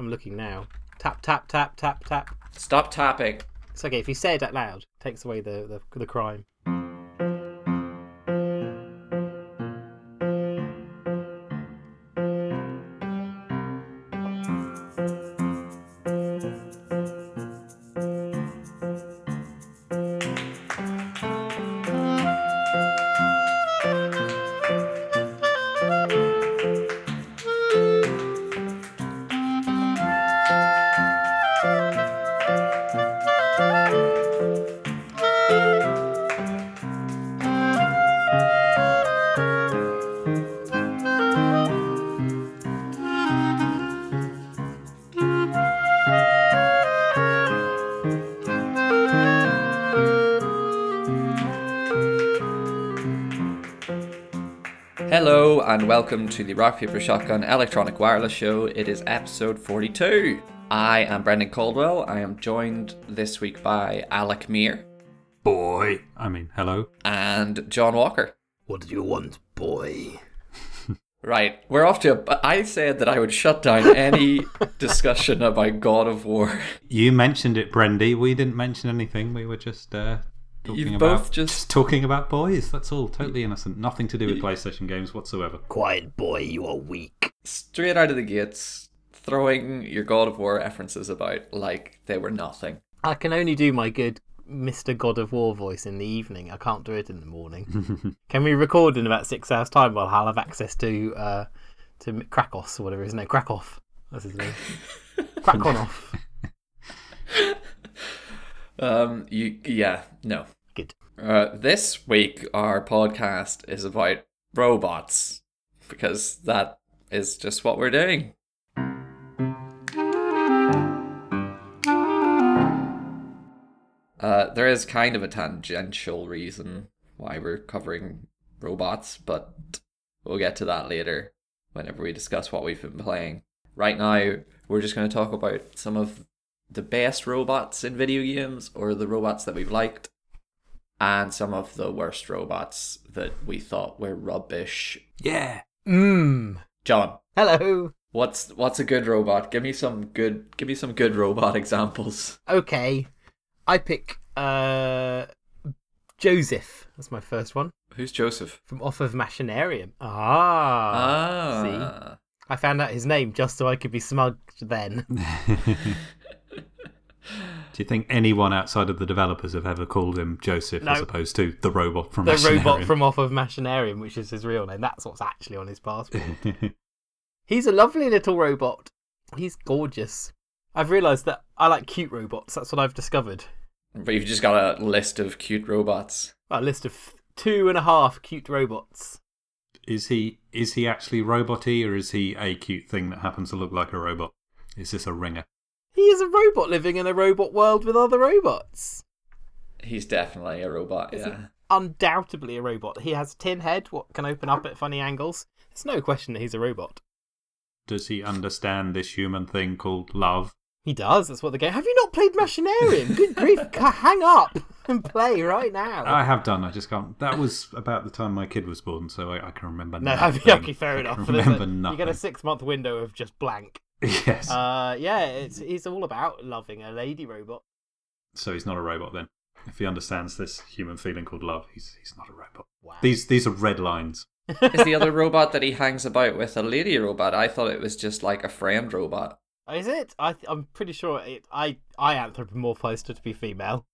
I'm looking now. Tap tap tap tap tap. Stop tapping. It's okay if you say it out loud. it Takes away the the, the crime. And welcome to the Rock Paper Shotgun Electronic Wireless Show. It is episode 42. I am Brendan Caldwell. I am joined this week by Alec Meer Boy. I mean, hello. and John Walker. What do you want, boy? Right, we're off to a. I said that I would shut down any discussion about God of War. You mentioned it, Brendy. We didn't mention anything. We were just uh, talking You've about both just- talking about boys. That's all. Totally innocent. Nothing to do with PlayStation games whatsoever. Quiet, boy. You are weak. Straight out of the gates, throwing your God of War references about like they were nothing. I can only do my good Mr. God of War voice in the evening. I can't do it in the morning. can we record in about six hours' time while I'll have access to uh, to Krakos or whatever his name? Krakow. That's his name. Krakonoff. Um, you, yeah, no. Good. Uh, this week, our podcast is about robots because that is just what we're doing. Uh, there is kind of a tangential reason why we're covering robots, but we'll get to that later whenever we discuss what we've been playing. Right now, we're just going to talk about some of the best robots in video games or the robots that we've liked and some of the worst robots that we thought were rubbish. Yeah. Mmm. John, Hello. what's what's a good robot? Give me some good give me some good robot examples. Okay. I pick uh Joseph. That's my first one Who's Joseph? from off of Machinarium. Ah. Ah. I found out his name just so I could be smug then. Do you think anyone outside of the developers have ever called him Joseph No. as opposed to the robot from the robot from off of Machinarium, which is his real name. That's what's actually on his passport. He's a lovely little robot. He's gorgeous. I've realised that I like cute robots. That's what I've discovered. But you've just got a list of cute robots. A list of two and a half cute robots. is he is he actually roboty or is he a cute thing that happens to look like a robot? Is this a ringer? He is a robot living in a robot world with other robots. He's definitely a robot, Is he? yeah. Undoubtedly a robot. He has a tin head, what can open up at funny angles. It's no question that he's a robot. Does he understand this human thing called love? He does. That's what the game. Have you not played Machinarium? Good grief! Hang up and play right now. I have done. I just can't. That was about the time my kid was born, so I, I can remember. no, nothing. okay, fair I enough. can But a- remember you get a six-month window of just blank. yes. Uh, yeah, it's he's all about loving a lady robot. so he's not a robot then. If he understands this human feeling called love, he's he's not a robot. Wow. These these are red lines. Is the other robot that he hangs about with a lady robot? I thought it was just like a friend robot. Is it? I th- I'm pretty sure it. I I anthropomorphized her to be female.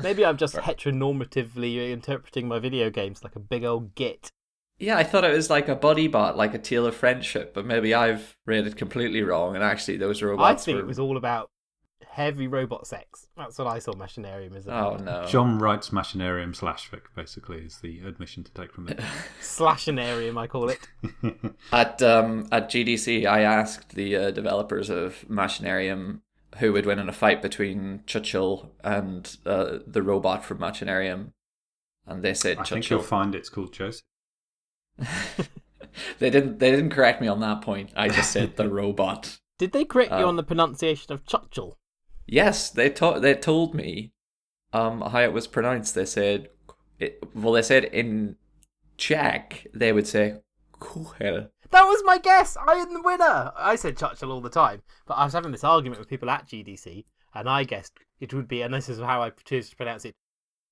Maybe I'm just heteronormatively interpreting my video games like a big old git. Yeah, I thought it was like a buddy bot, like a tale of friendship, but maybe I've read it completely wrong, and actually those robots. I think were. it was all about heavy robot sex. That's what I saw Machinarium as Oh no! John writes Machinarium slash fic, basically, is the admission to take from it. Slashinarium, I call it. At um at GDC, I asked the uh, developers of Machinarium who would win in a fight between Churchill and uh, the robot from Machinarium, and they said I think you'll find it's called Joseph. they didn't. They didn't correct me on that point. I just said the robot. Did they correct you Oh. on the pronunciation of Churchill? Yes, they told they told me um how it was pronounced. They said it, well they said in Czech they would say kuhel. That was my guess. I am the winner. I said Churchill all the time, but I was having this argument with people at GDC, and I guessed it would be, and this is how I choose to pronounce it,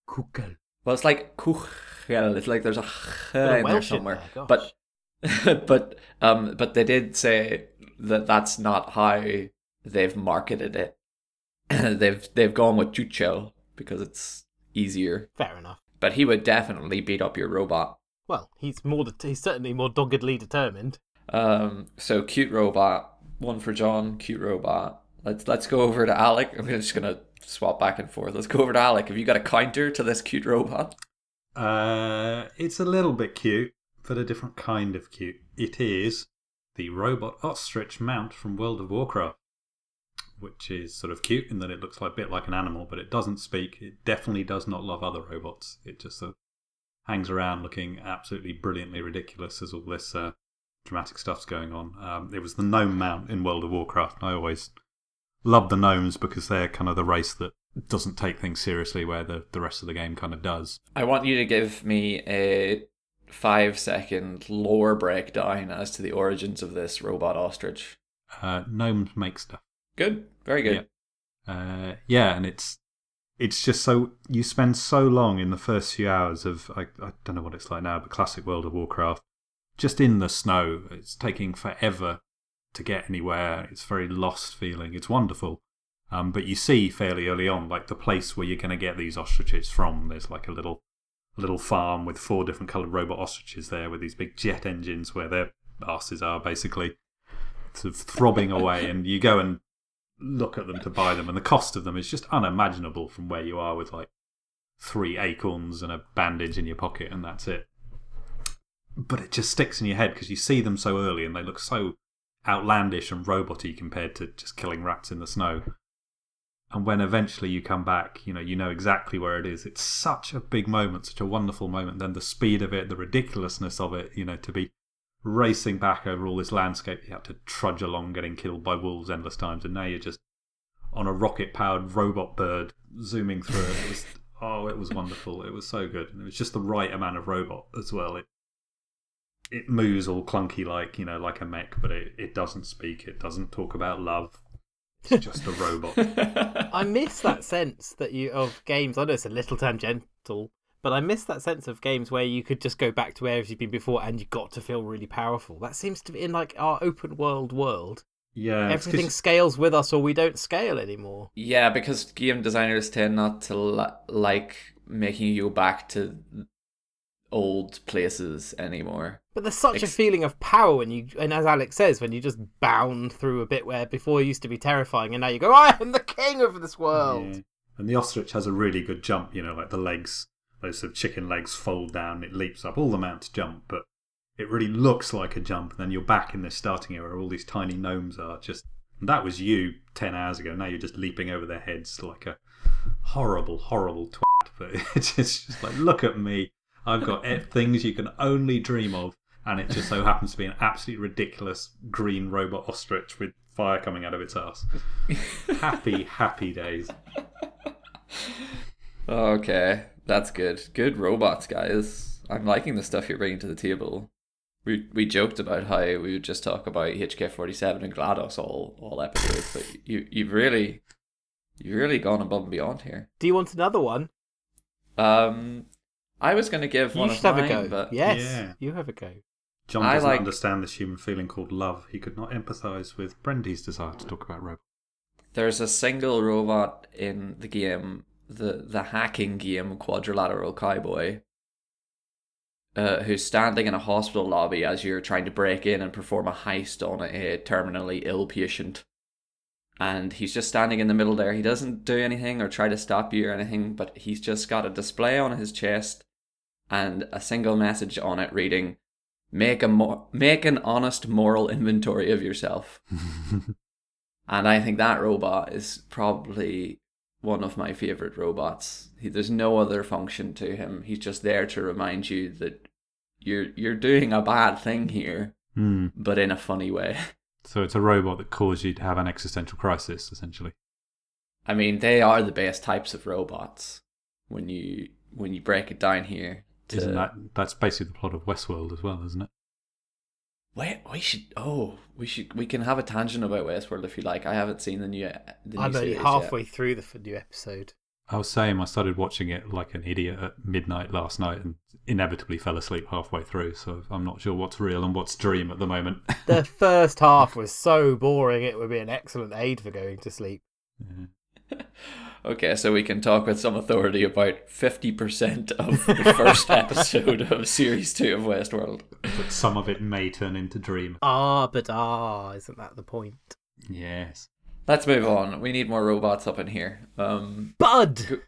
Kukel. Well, it's like kuchel. It's like there's a ch in there somewhere. there, But but um but they did say that that's not how they've marketed it. they've they've gone with Chuchel because it's easier. Fair enough. But he would definitely beat up your robot. Well, he's more. Det- he's certainly more doggedly determined. Um, so cute robot, one for John, cute robot. Let's let's go over to Alec. I'm just gonna swap back and forth. Let's go over to Alec. Have you got a counter to this cute robot? Uh, it's a little bit cute, but a different kind of cute. It is the robot ostrich mount from World of Warcraft, which is sort of cute in that it looks like a bit like an animal, but it doesn't speak. It definitely does not love other robots. It just sort of hangs around looking absolutely brilliantly ridiculous as all this uh, dramatic stuff's going on. Um, it was the gnome mount in World of Warcraft. and I always love the gnomes because they're kind of the race that doesn't take things seriously, where the, the rest of the game kind of does. I want you to give me a five second lore breakdown as to the origins of this robot ostrich. Uh, gnomes make stuff. Good, very good. Uh, yeah, and it's it's just so you spend so long in the first few hours of I, I don't know what it's like now, but classic World of Warcraft, just in the snow. It's taking forever to get anywhere. It's very lost feeling. It's wonderful. Um, but you see fairly early on, like the place where you're going to get these ostriches from. There's like a little little farm with four different coloured robot ostriches there, with these big jet engines where their asses are basically sort of throbbing away. And you go and look at them to buy them, and the cost of them is just unimaginable from where you are with like three acorns and a bandage in your pocket, and that's it. But it just sticks in your head because you see them so early and they look so outlandish and roboty compared to just killing rats in the snow. And when eventually you come back, you know, you know exactly where it is. It's such a big moment, such a wonderful moment. Then the speed of it, the ridiculousness of it, you know, to be racing back over all this landscape you had to trudge along getting killed by wolves endless times and now you're just on a rocket powered robot bird zooming through it. it was, oh it was wonderful it was so good and it was just the right amount of robot as well it it moves all clunky like you know like a mech but it, it doesn't speak it doesn't talk about love it's just a robot I miss that sense that you of games. I know it's a little tangential, but I miss that sense of games where you could just go back to where you've been before and you got to feel really powerful. That seems to be in like our open world world. yeah Everything scales with us, or we don't scale anymore. Yeah, because game designers tend not to li- like making you go back to old places anymore. But there's such a feeling of power when you, and as Alex says, when you just bound through a bit where before it used to be terrifying, and now you go, I am the king of this world. Yeah. And the ostrich has a really good jump, you know, like the legs, those sort of chicken legs fold down, it leaps up. All the mounts jump, but it really looks like a jump. And then you're back in this starting area where all these tiny gnomes are. Just and that was you 10 hours ago. Now you're just leaping over their heads like a horrible, horrible twat. But it's just, just like, look at me. I've got things you can only dream of. And it just so happens to be an absolutely ridiculous green robot ostrich with fire coming out of its ass. happy, happy days. Okay, that's good. Good robots, guys. I'm liking the stuff you're bringing to the table. We we joked about how we would just talk about HK47 and GLaDOS all all episodes, but you you've really you've really gone above and beyond here. Do you want another one? Um, I was going to give You one should of have mine, a go. but Yes, Yeah. you have a go. John I doesn't like- understand this human feeling called love. He could not empathise with Brendy's desire to talk about robots. There's a single robot in the game, the the hacking game Quadrilateral Cowboy, uh, who's standing in a hospital lobby as you're trying to break in and perform a heist on a terminally ill patient. And he's just standing in the middle there. He doesn't do anything or try to stop you or anything, but he's just got a display on his chest and a single message on it reading, "Make a mo- make an honest moral inventory of yourself." And I think that robot is probably one of my favorite robots. He, there's no other function to him. He's just there to remind you that you're you're doing a bad thing here, Hmm. but in a funny way. So it's a robot that caused you to have an existential crisis, essentially. I mean, they are the best types of robots when you when you break it down here. To, Isn't uh, that that's basically the plot of Westworld as well, isn't it? Wait, we should. Oh, we should. We can have a tangent about Westworld if you like. I haven't seen the new. The I'm only halfway Yet. through the new episode. I was saying I started watching it like an idiot at midnight last night and inevitably fell asleep halfway through. So I'm not sure what's real and what's dream at the moment. The first half was so boring; it would be an excellent aid for going to sleep. Yeah. Okay, so we can talk with some authority about fifty percent of the first episode of series two of Westworld. but some of it may turn into dream. Ah, but ah, isn't that the point? Yes. Let's move on. We need more robots up in here. Um, Bud,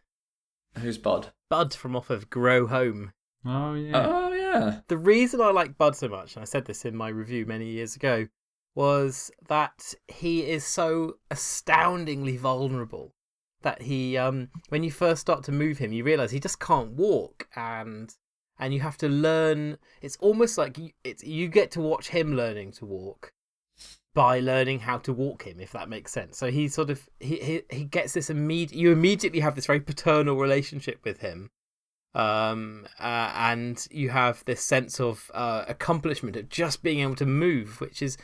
who's Bud? Bud from off of Grow Home. Oh yeah. Oh yeah. The reason I like Bud so much, and I said this in my review many years ago, was that he is so astoundingly vulnerable. That he, um, when you first start to move him, you realize he just can't walk, and and you have to learn. It's almost like you, it's you get to watch him learning to walk by learning how to walk him, if that makes sense. So he sort of he he, he gets this immediate. You immediately have this very paternal relationship with him um, uh, and you have this sense of uh, accomplishment of just being able to move, which is,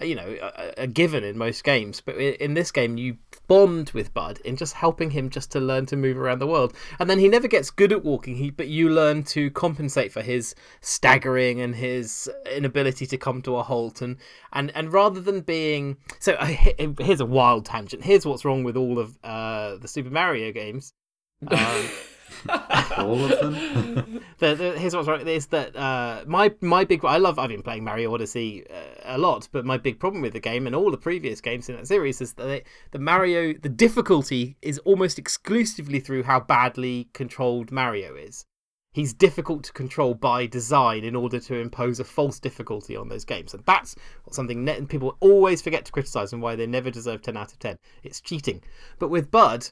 you know, a, a given in most games. But in this game, you bond with Bud in just helping him just to learn to move around the world. And then he never gets good at walking. He, but you learn to compensate for his staggering and his inability to come to a halt. And and and rather than being so, uh, here's a wild tangent. Here's what's wrong with all of uh, the Super Mario games. Um, All of them. the, the, here's what's right is that uh, my my big I love I've been playing Mario Odyssey uh, a lot, but my big problem with the game and all the previous games in that series is that they, the Mario the difficulty is almost exclusively through how badly controlled Mario is. He's difficult to control by design in order to impose a false difficulty on those games, and that's something net people always forget to criticize and why they never deserve ten out of ten. It's cheating. But with Bud,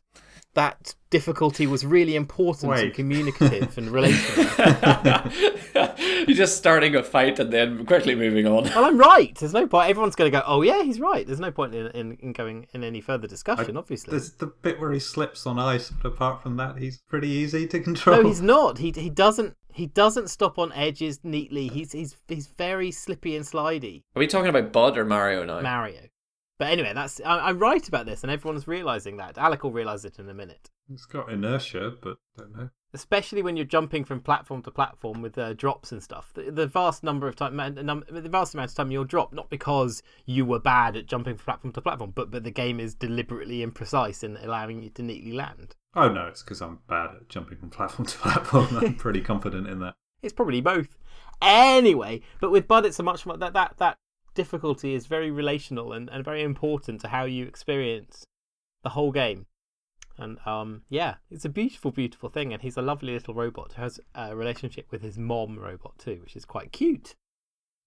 that difficulty was really important and communicative and relational. You're just starting a fight and then quickly moving on. Well, I'm right. There's no point. Everyone's going to go, oh, yeah, he's right. There's no point in, in, in going in any further discussion, obviously. There's the bit where he slips on ice, but apart from that, he's pretty easy to control. No, he's not. He he doesn't he doesn't stop on edges neatly. He's he's he's very slippy and slidey, Are we talking about Bud or Mario now? Mario. But anyway, that's I, I'm right about this, and everyone's realizing that. Alec will realize it in a minute. It's got inertia, but don't know. Especially when you're jumping from platform to platform with uh, drops and stuff. The, the vast number of time, num- the vast amount of time you'll drop, not because you were bad at jumping from platform to platform, but but the game is deliberately imprecise in allowing you to neatly land. Oh no, it's because I'm bad at jumping from platform to platform. I'm pretty confident in that. It's probably both. Anyway, but with Bud, it's a much more that that that difficulty is very relational and, and very important to how you experience the whole game. And um, yeah, it's a beautiful, beautiful thing. And he's a lovely little robot who has a relationship with his mom robot too, which is quite cute.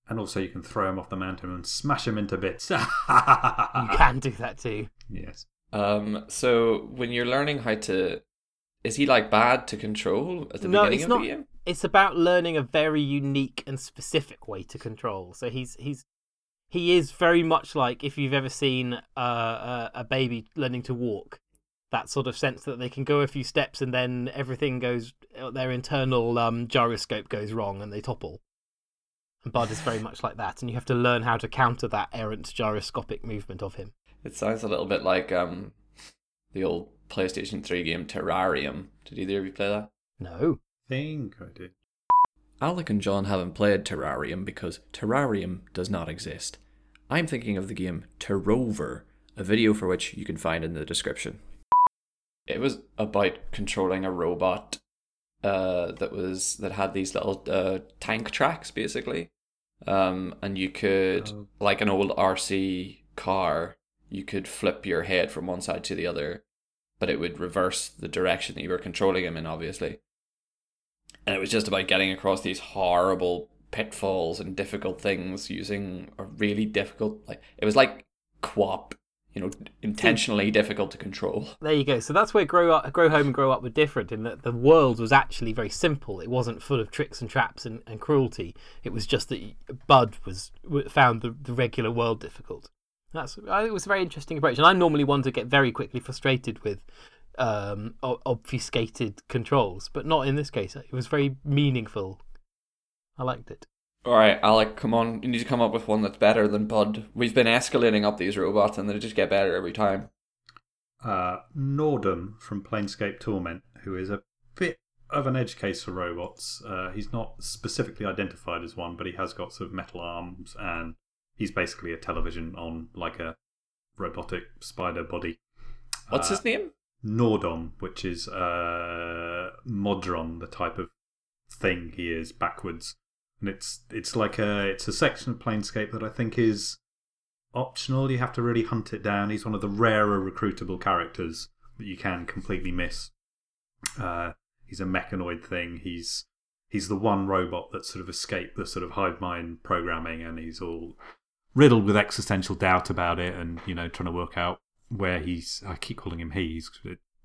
And also, you can throw him off the mountain and smash him into bits. You can do that too. Yes. Um, so when you're learning how to, is he like bad to control at the No, beginning it's of not. the game? It's about learning a very unique and specific way to control. So he's he's he is very much like if you've ever seen uh, a, a baby learning to walk. That sort of sense that they can go a few steps and then everything goes, their internal um, gyroscope goes wrong and they topple. And Bud is very much like that, and you have to learn how to counter that errant gyroscopic movement of him. It sounds a little bit like um, the old PlayStation 3 game Terrarium. Did either of you play that? No, I think I did. Alec and John haven't played Terrarium because Terrarium does not exist. I'm thinking of the game Terrover, a video for which you can find in the description. It was about controlling a robot uh, that was that had these little uh, tank tracks basically, um, and you could Oh. like an old RC car, you could flip your head from one side to the other, but it would reverse the direction that you were controlling him in, obviously and it was just about getting across these horrible pitfalls and difficult things using a really difficult like it was like QWOP you know intentionally difficult to control There you go. So that's where grow up, grow home and grow up were different in that the world was actually very simple. It wasn't full of tricks and traps and, and cruelty. It was just that Bud was found the, the regular world difficult. That's I think it was a very interesting approach. And I'm normally one to get very quickly frustrated with um, obfuscated controls, but not in this case. It was very meaningful. I liked it. All right, Alec, come on. You need to come up with one that's better than Bud. We've been escalating up these robots, and they just get better every time. Uh, Nordom from Planescape Torment, who is a bit of an edge case for robots. Uh, he's not specifically identified as one, but he has got sort of metal arms, and he's basically a television on like a robotic spider body. What's Uh, his name? Nordom, which is uh, Modron, the type of thing he is backwards, and it's it's like a it's a section of Planescape that I think is optional. You have to really hunt it down. He's one of the rarer recruitable characters that you can completely miss. Uh, he's a mechanoid thing. He's he's the one robot that sort of escaped the sort of hive mind programming, and he's all riddled with existential doubt about it, and you know trying to work out where he's. I keep calling him he. He's,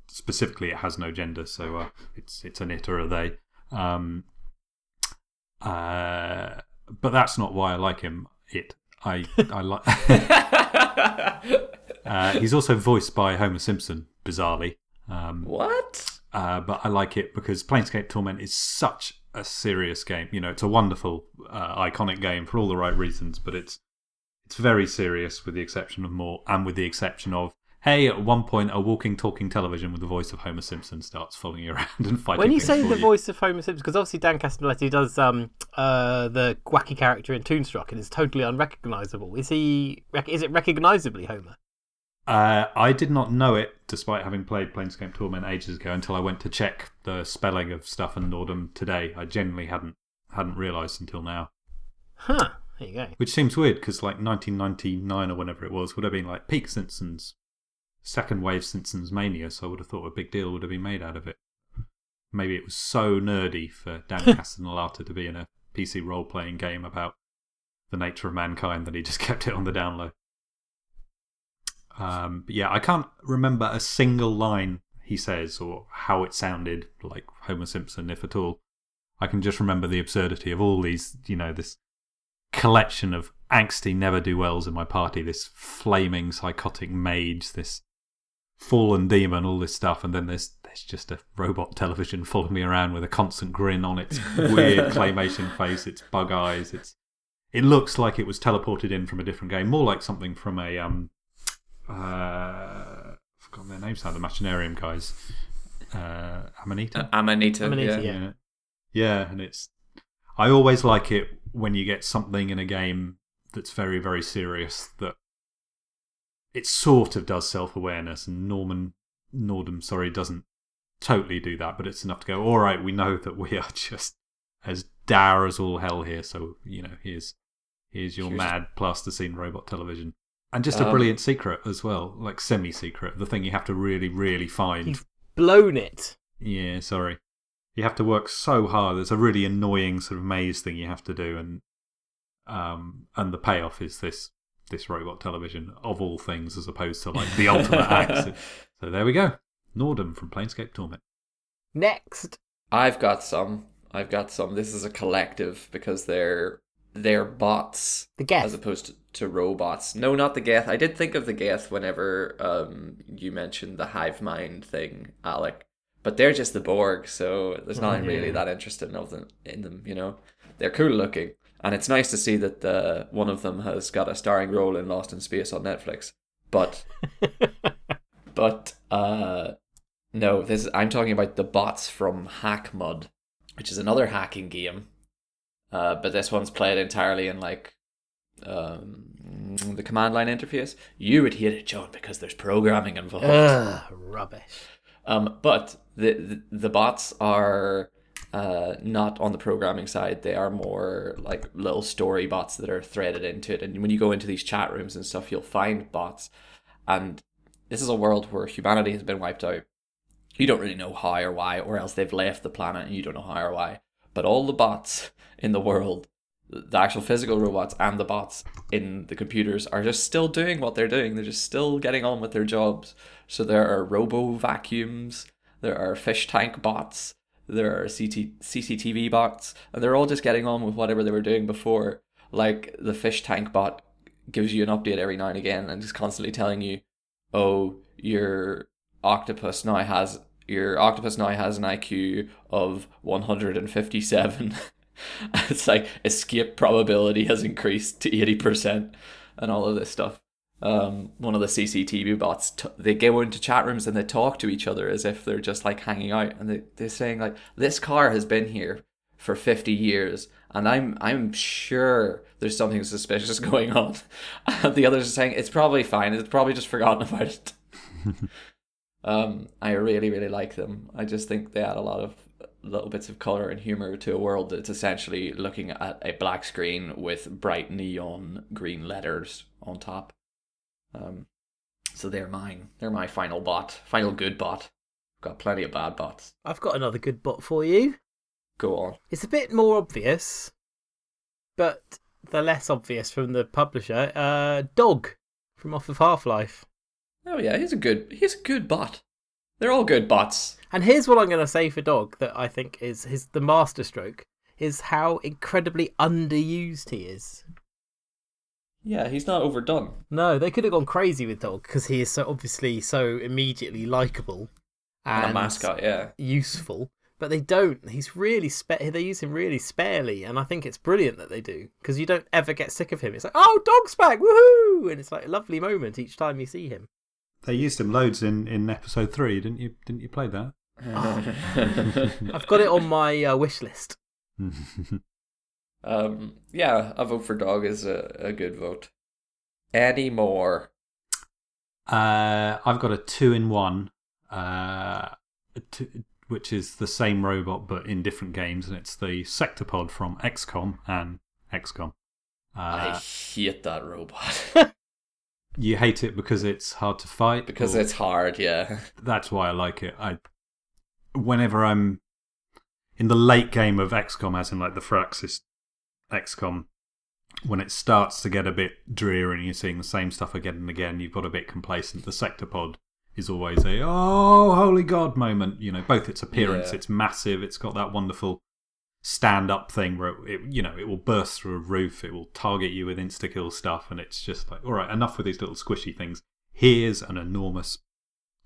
specifically, it has no gender, so uh, it's it's an it or a they. Um, uh, but that's not why I like him. It. I I like. uh, he's also voiced by Homer Simpson, bizarrely. Um, what? uh, but I like it because Planescape Torment is such a serious game. You know, it's a wonderful, uh, iconic game for all the right reasons, but it's it's very serious with the exception of Morte, and with the exception of hey, at one point, a walking, talking television with the voice of Homer Simpson starts following you around and fighting. When you say the you. voice of Homer Simpson, because obviously Dan Castellaneta does um uh the wacky character in Toonstruck and is totally unrecognizable. Is he? Is it recognizably Homer? Uh, I did not know it, despite having played Planescape Torment ages ago, until I went to check the spelling of stuff and Nordom today. I genuinely hadn't hadn't realised until now. Huh. There you go. Which seems weird because, like, 1999 or whenever it was would have been like peak Simpsons, second wave Simpsons mania. So I would have thought a big deal would have been made out of it. Maybe it was so nerdy for Dan Castellaneta to be in a PC role playing game about the nature of mankind that he just kept it on the down low. Um, but yeah, I can't remember a single line he says or how it sounded like Homer Simpson, if at all. I can just remember the absurdity of all these, you know, this collection of angsty never do wells in my party, this flaming psychotic mage, this fallen demon, all this stuff, and then there's there's just a robot television following me around with a constant grin on its weird claymation face, its bug eyes, its it looks like it was teleported in from a different game, more like something from a um uh I've forgotten their names now, the Machinarium guys. Uh Amanita? Amanita. Amanita, yeah. yeah. yeah. Yeah, and it's. I always like it when you get something in a game that's very, very serious that it sort of does self awareness, and Norman Nordom, sorry, doesn't totally do that, but it's enough to go. All right, we know that we are just as dour as all hell here, so you know here's here's your mad plasticine robot television, and just a Um, brilliant secret as well, like semi secret, the thing you have to really, really find. He's blown it. Yeah, sorry. You have to work so hard. It's a really annoying sort of maze thing you have to do, and um, and the payoff is this this robot television of all things, as opposed to like the ultimate axe. So there we go. Nordom from Planescape Torment. Next. I've got some. I've got some. This is a collective because they're they're bots The as opposed to, to robots. No, not the Geth. I did think of the Geth whenever um you mentioned the hive mind thing, Alec. But they're just the Borg, so there's nothing really Yeah. that interesting of them in them. You know, they're cool looking, and it's nice to see that the one of them has got a starring role in Lost in Space on Netflix. But but uh no, this I'm talking about the bots from Hackmud, which is another hacking game. Uh, but this one's played entirely in like um, the command line interface. You would hate it, John, because there's programming involved. Ugh, rubbish. Um, but the, the bots are uh, not on the programming side. They are more like little story bots that are threaded into it. And when you go into these chat rooms and stuff, you'll find bots. And this is a world where humanity has been wiped out. You don't really know how or why, or else they've left the planet and you don't know how or why. But all the bots in the world, the actual physical robots and the bots in the computers, are just still doing what they're doing. They're just still getting on with their jobs. So there are robo vacuums, there are fish tank bots, there are CT- CCTV bots, and they're all just getting on with whatever they were doing before. Like the fish tank bot gives you an update every now and again and just constantly telling you, oh, your octopus now has your octopus now has an IQ of 157 it's like escape probability has increased to 80% and all of this stuff. Um, one of the CCTV bots, t- they go into chat rooms and they talk to each other as if they're just like hanging out and they, they're saying like, this car has been here for 50 years and I'm I'm sure there's something suspicious going on. And the others are saying it's probably fine. It's probably just forgotten about it. um, I really really like them. I just think they add a lot of little bits of color and humor to a world that's essentially looking at a black screen with bright neon green letters on top. Um, so they're mine. They're my final bot, final good bot. I've Got plenty of bad bots. I've got another good bot for you. Go on. It's a bit more obvious, but the less obvious from the publisher. Uh, Dog from off of Half Life. Oh yeah, he's a good he's a good bot. They're all good bots. And here's what I'm going to say for Dog that I think is his the masterstroke is how incredibly underused he is. Yeah, he's not overdone. No, they could have gone crazy with Dog because he is so obviously so immediately likable And, and a mascot, yeah. useful. But they don't. He's really spa- they use him really sparely, and I think it's brilliant that they do because you don't ever get sick of him. It's like, oh, Dog's back, woohoo! And it's like a lovely moment each time you see him. They used him loads in, in episode three, didn't you? Didn't you play that? I've got it on my uh, wish list. um, yeah, a vote for dog is a, a good vote. Any more? Uh, I've got a two in one, uh, two, which is the same robot but in different games, and it's the Sectopod from XCOM and XCOM. I Uh, hate that robot you hate it because it's hard to fight. because it's hard. Yeah, that's why I like it. I whenever I'm in the late game of XCOM, as in like the Firaxis XCOM, when it starts to get a bit dreary and you're seeing the same stuff again and again, you've got a bit complacent. The Sectopod is always a oh holy god moment. You know, both its appearance, Yeah. it's massive. It's got that wonderful stand up thing where it, you know it will burst through a roof, it will target you with insta kill stuff, and it's just like all right, enough with these little squishy things. Here's an enormous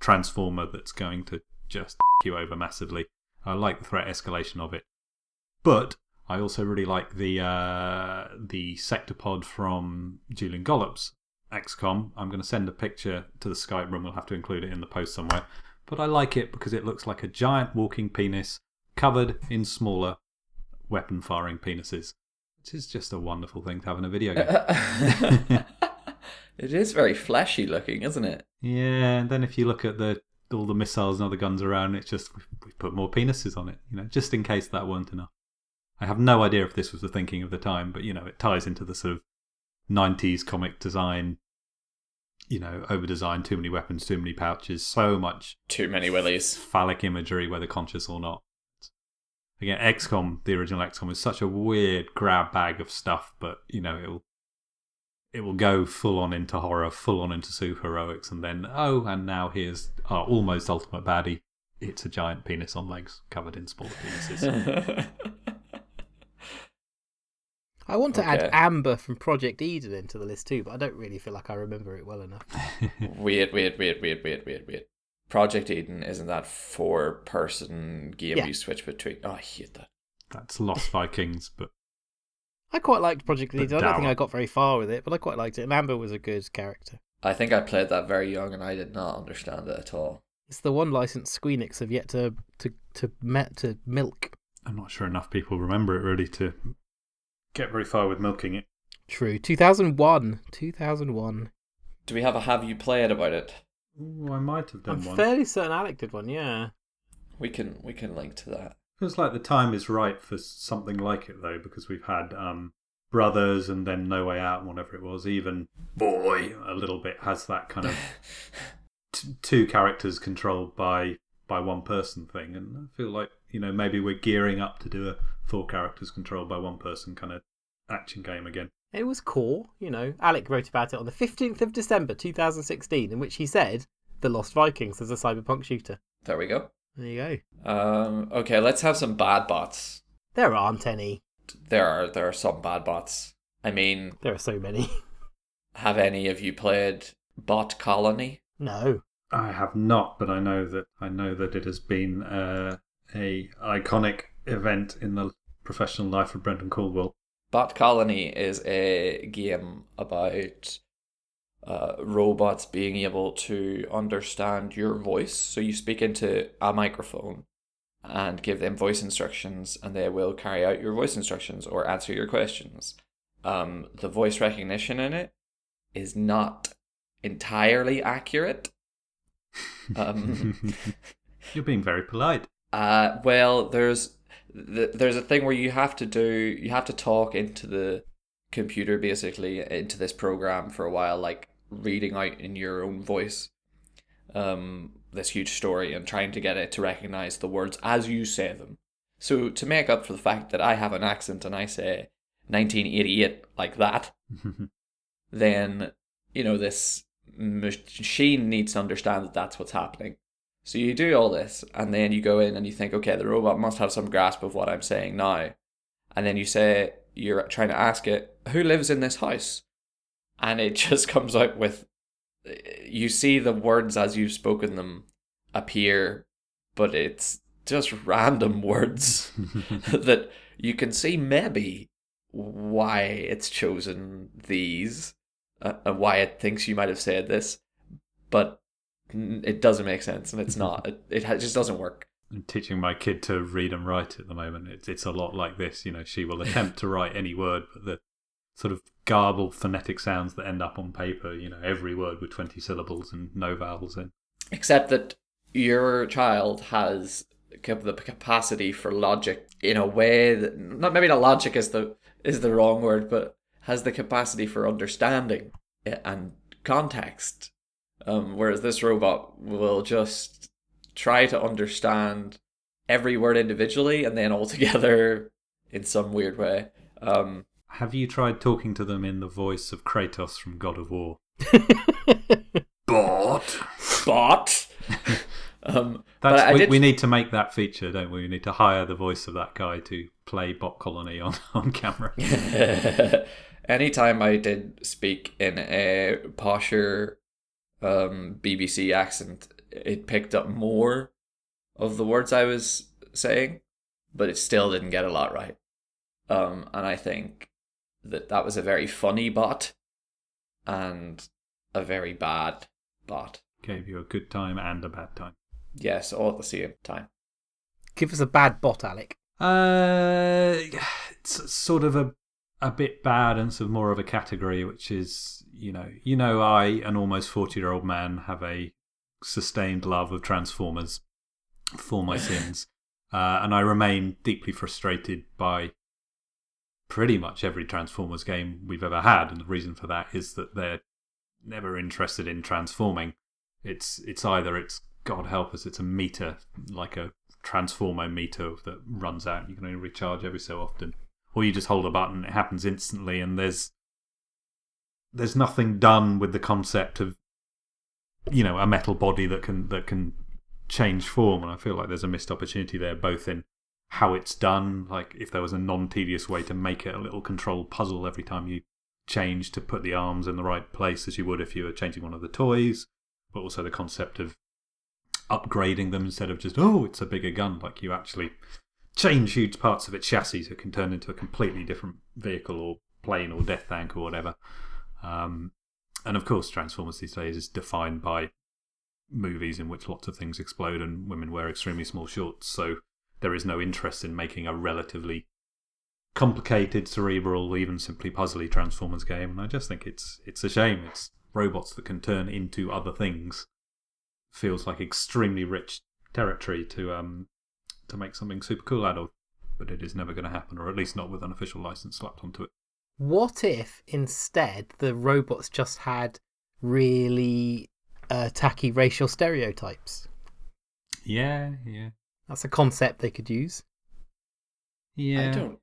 transformer that's going to just you over massively. I like the threat escalation of it, but I also really like the uh, the sectopod from Julian Gollop's XCOM. I'm going to send a picture to the Skype room. We'll have to include it in the post somewhere. But I like it because it looks like a giant walking penis covered in smaller weapon firing penises, which is just a wonderful thing to have in a video game. it is very fleshy looking, isn't it? Yeah, and then if you look at the all the missiles and other guns around, it's just we've, we've put more penises on it, you know, just in case that weren't enough. I have no idea if this was the thinking of the time, but you know, it ties into the sort of '90s comic design, you know, over designed, too many weapons, too many pouches, so much Too many willies. phallic imagery, whether conscious or not. Again, XCOM, the original XCOM, is such a weird grab bag of stuff, but you know, it'll it will go full on into horror, full on into superheroics, and then oh, and now here's our almost ultimate baddie. It's a giant penis on legs covered in smaller penises. I want to add Amber from Project Eden into the list too, but I don't really feel like I remember it well enough. Weird, weird, weird, weird, weird, weird, weird. Project Eden isn't that four person game Yeah. you switch between? Oh, I hate that. That's Lost Vikings, but I quite liked Project Eden. I don't think. I got very far with it, but I quite liked it. And Amber was a good character. I think I played that very young and I did not understand it at all. It's the one license Squeenix have yet to to to met to milk. I'm not sure enough people remember it really to get very far with milking it. True. 2001. 2001. Do we have a have you played about it? Ooh, I might have done I'm one. fairly certain Alec did one, yeah. We can we can link to that. Feels like the time is right for something like it though, because we've had um, Brothers and then No Way Out and whatever it was. Even Boy, a little bit has that kind of t- two characters controlled by by one person thing, and I feel like you know maybe we're gearing up to do a four characters controlled by one person kind of action game again. It was core, you know. Alec wrote about it on the 15th of December 2016, in which he said The Lost Vikings is a cyberpunk shooter. There we go. There you go. Um, okay, let's have some bad bots. There aren't any. There are there are some bad bots. I mean, There are so many. have any of you played Bot Colony? no. I have not, but I know that I know that it has been uh, a iconic event in the Professional Life of Brendan Caldwell. Bot Colony is a game about uh, robots being able to understand your voice. So you speak into a microphone and give them voice instructions, and they will carry out your voice instructions or answer your questions. Um, the voice recognition in it is not entirely accurate. Um, You're being very polite. uh, well, there's th- there's a thing where you have to do you have to talk into the computer basically into this program for a while, like reading out in your own voice, um, this huge story and trying to get it to recognize the words as you say them. So to make up for the fact that I have an accent and I say 1988 like that, then you know this machine needs to understand that that's what's happening. So you do all this, and then you go in and you think, okay, the robot must have some grasp of what I'm saying now, and then you say you're trying to ask it, who lives in this house, and it just comes out with, you see the words as you've spoken them appear, but it's just random words that you can see maybe why it's chosen these uh, and why it thinks you might have said this, but it doesn't make sense and it's mm-hmm. not. It, it just doesn't work. I'm teaching my kid to read and write at the moment. It's it's a lot like this. You know, she will attempt to write any word, but the sort of garbled phonetic sounds that end up on paper. You know, every word with twenty syllables and no vowels in. Except that your child has the capacity for logic in a way that not maybe not logic is the is the wrong word, but has the capacity for understanding and context. Um, whereas this robot will just try to understand every word individually and then all together in some weird way. Um, Have you tried talking to them in the voice of Kratos from God of War? bot, bot. um, That's, but I we, did we need to make that feature, don't we? We need to hire the voice of that guy to play Bot Colony on, on camera. Anytime I did speak in a posher um, BBC accent, it picked up more of the words I was saying, but it still didn't get a lot right. Um, and I think that that was a very funny bot and a very bad bot. Gave you a good time and a bad time. Yes, all at the same time. Give us a bad bot, Alec. Uh, it's sort of a a bit bad and sort of more of a category, which is you know you know I an almost forty year old man have a sustained love of Transformers for my sins, uh, and I remain deeply frustrated by pretty much every Transformers game we've ever had, and the reason for that is that they're never interested in transforming. It's it's either it's God help us, it's a meter like a transformer meter that runs out. You can only recharge every so often, or you just hold a button, it happens instantly, and there's there's nothing done with the concept of you know a metal body that can that can change form, and I feel like there's a missed opportunity there, both in how it's done, like if there was a non-tedious way to make it a little control puzzle every time you change to put the arms in the right place as you would if you were changing one of the toys, but also the concept of upgrading them instead of just oh it's a bigger gun. Like you actually change huge parts of its chassis so it can turn into a completely different vehicle or plane or death tank or whatever. Um, and of course transformers these days is defined by movies in which lots of things explode and women wear extremely small shorts so there is no interest in making a relatively complicated cerebral even simply puzzly transformers game and i just think it's it's a shame. It's robots that can turn into other things. Feels like extremely rich territory to um to make something super cool out of. But it is never going to happen, or at least not with an official license slapped onto it. What if instead the robots just had really uh, tacky racial stereotypes? Yeah, yeah, That's a concept they could use. yeah. I don't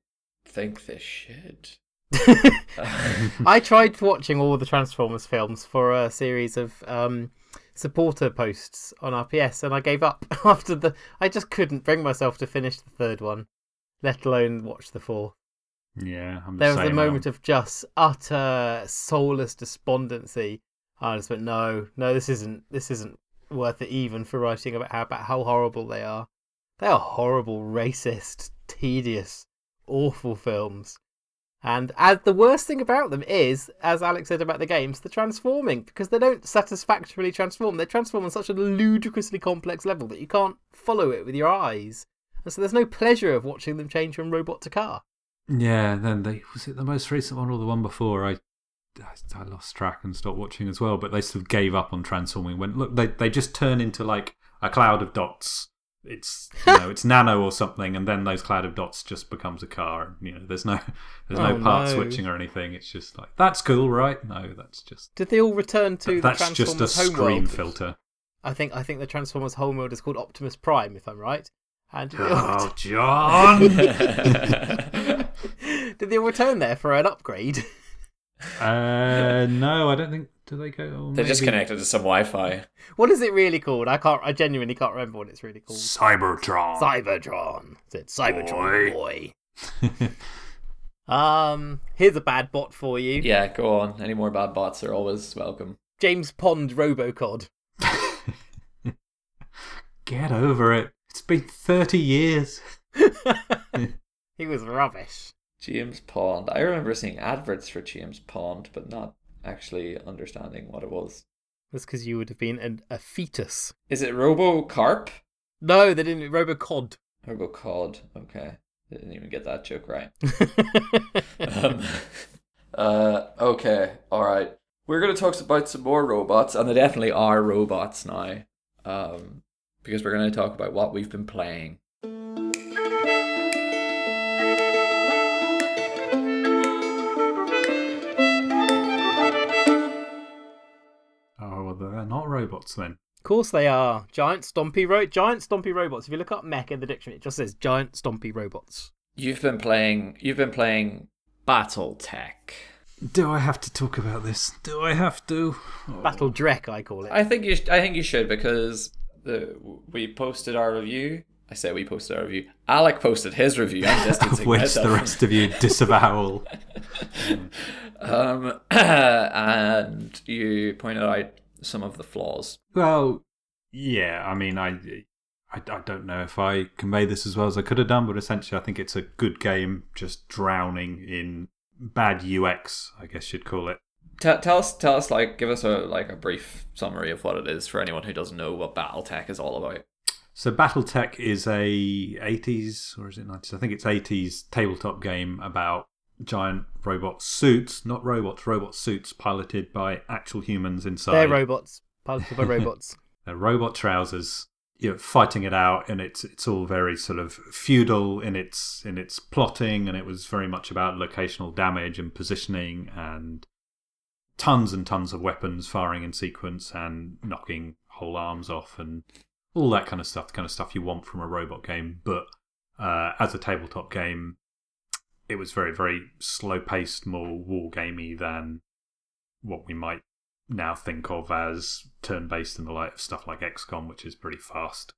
think they should. I tried watching all the Transformers films for a series of um, supporter posts on RPS, and I gave up after the. I just couldn't bring myself to finish the third one, let alone watch the fourth. Yeah, I'm the There was a moment um, of just utter soulless despondency. I just went, no, no, this isn't. This isn't worth it even for writing about how about how horrible they are. They are horrible, racist, tedious, awful films. And as the worst thing about them is, as Alec said about the games, the transforming because they don't satisfactorily transform. They transform on such a ludicrously complex level that you can't follow it with your eyes, and so there's no pleasure of watching them change from robot to car. Yeah, then they was it the most recent one or the one before? I I, I lost track and stopped watching as well. But they sort of gave up on transforming. When look, they they just turn into like a cloud of dots. It's you know it's nano or something, and then those cloud of dots just becomes a car. and You know, there's no there's no Oh, part no. switching or anything. It's just like that's cool, right? No, that's just Did they all return to the that's just a Transformers screen filter. I think I think the Transformers homeworld is called Optimus Prime, if I'm right. And Oh, John! did they all return there for an upgrade? uh, no, I don't think. Do they go? oh, They're just connected to some Wi-Fi. What is it really called? I can't. I genuinely can't remember what it's really called. Cybertron. Cybertron. Is it Cybertron boy? Um, here's a bad bot for you. Yeah, go on. Any more bad bots are always welcome. James Pond Robocod. Get over it. It's been 30 years. he was rubbish. James Pond. I remember seeing adverts for James Pond, but not actually understanding what it was. That's because you would have been an, a fetus. Is it RoboCarp? No, they didn't. Robocod. RoboCod. Okay. Didn't even get that joke right. Um, uh, okay, all right. We're going to talk about some more robots, and they definitely are robots now. Um, because we're going to talk about what we've been playing. Robots then. Of course they are. Giant stompy ro- giant stompy robots. If you look up mech in the dictionary, it just says giant stompy robots. You've been playing. You've been playing BattleTech. Do I have to talk about this? Do I have to? Oh. Battle Drek, I call it. I think you. sh- I think you should because the we posted our review. I say we posted our review. Alec posted his review. I'm distancing Which myself. the rest of you disavow. Um, and you pointed out some of the flaws. well, yeah, I mean, I, I, I don't know if I convey this as well as I could have done, but essentially, I think it's a good game just drowning in bad UX, I guess you'd call it. Tell, tell us, tell us, like, give us a like a brief summary of what it is for anyone who doesn't know what BattleTech is all about. So BattleTech is a 80s or is it 90s? I think it's 80s tabletop game about giant robot suits, not robots, robot suits piloted by actual humans inside. They're robots, piloted by robots. They're robot trousers. You're fighting it out, and it's it's all very sort of feudal in its in its plotting, and it was very much about locational damage and positioning, and tons and tons of weapons firing in sequence and knocking whole arms off, and all that kind of stuff. The kind of stuff you want from a robot game, but uh, as a tabletop game, it was very very slow paced, more wargamey than what we might now think of as turn based in the light of stuff like XCOM, which is pretty fast,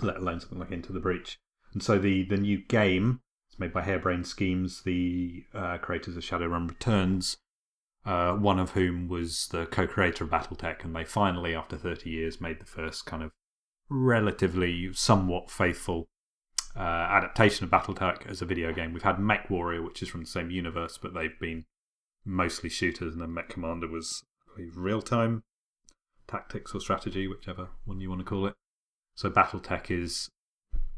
let alone something like Into the Breach. And so the, the new game, it's made by Harebrained Schemes, the uh, creators of Shadowrun Returns, uh, one of whom was the co creator of Battletech, and they finally, after 30 years, made the first kind of relatively somewhat faithful uh, adaptation of Battletech as a video game. We've had Mech Warrior, which is from the same universe, but they've been mostly shooters, and then Mech Commander was real time tactics or strategy, whichever one you want to call it. So BattleTech is,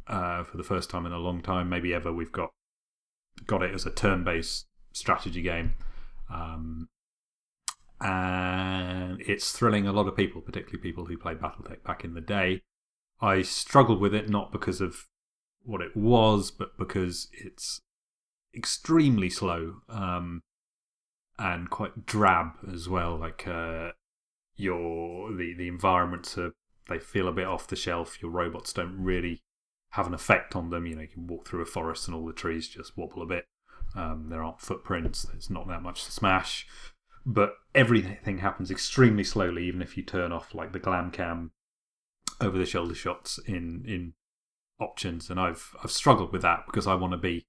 uh, for the first time in a long time, maybe ever, we've got got it as a turn based strategy game. Um, and it's thrilling a lot of people, particularly people who played BattleTech back in the day. I struggled with it not because of what it was, but because it's extremely slow. Um, and quite drab as well. Like uh, your the the environments are they feel a bit off the shelf. Your robots don't really have an effect on them. You know, you can walk through a forest and all the trees just wobble a bit. Um, there aren't footprints. There's not that much to smash, but everything happens extremely slowly. Even if you turn off like the glam cam over the shoulder shots in in options, and I've I've struggled with that because I want to be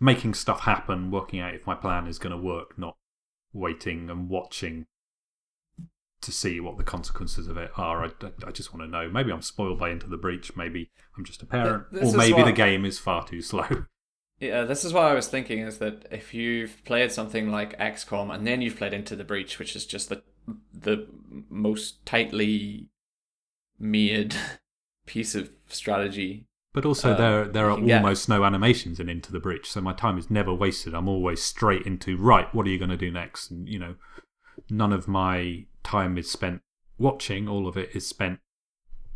making stuff happen, working out if my plan is going to work, not waiting and watching to see what the consequences of it are. I, I, I just want to know. Maybe I'm spoiled by Into the Breach. Maybe I'm just a parent, This or maybe the game is far too slow. Yeah, this is what I was thinking is that if you've played something like XCOM and then you've played Into the Breach, which is just the the most tightly made piece of strategy. But also, uh, there there are almost no animations in Into the Breach, so my time is never wasted. I'm always straight into right. What are you going to do next? And you know, none of my time is spent watching. All of it is spent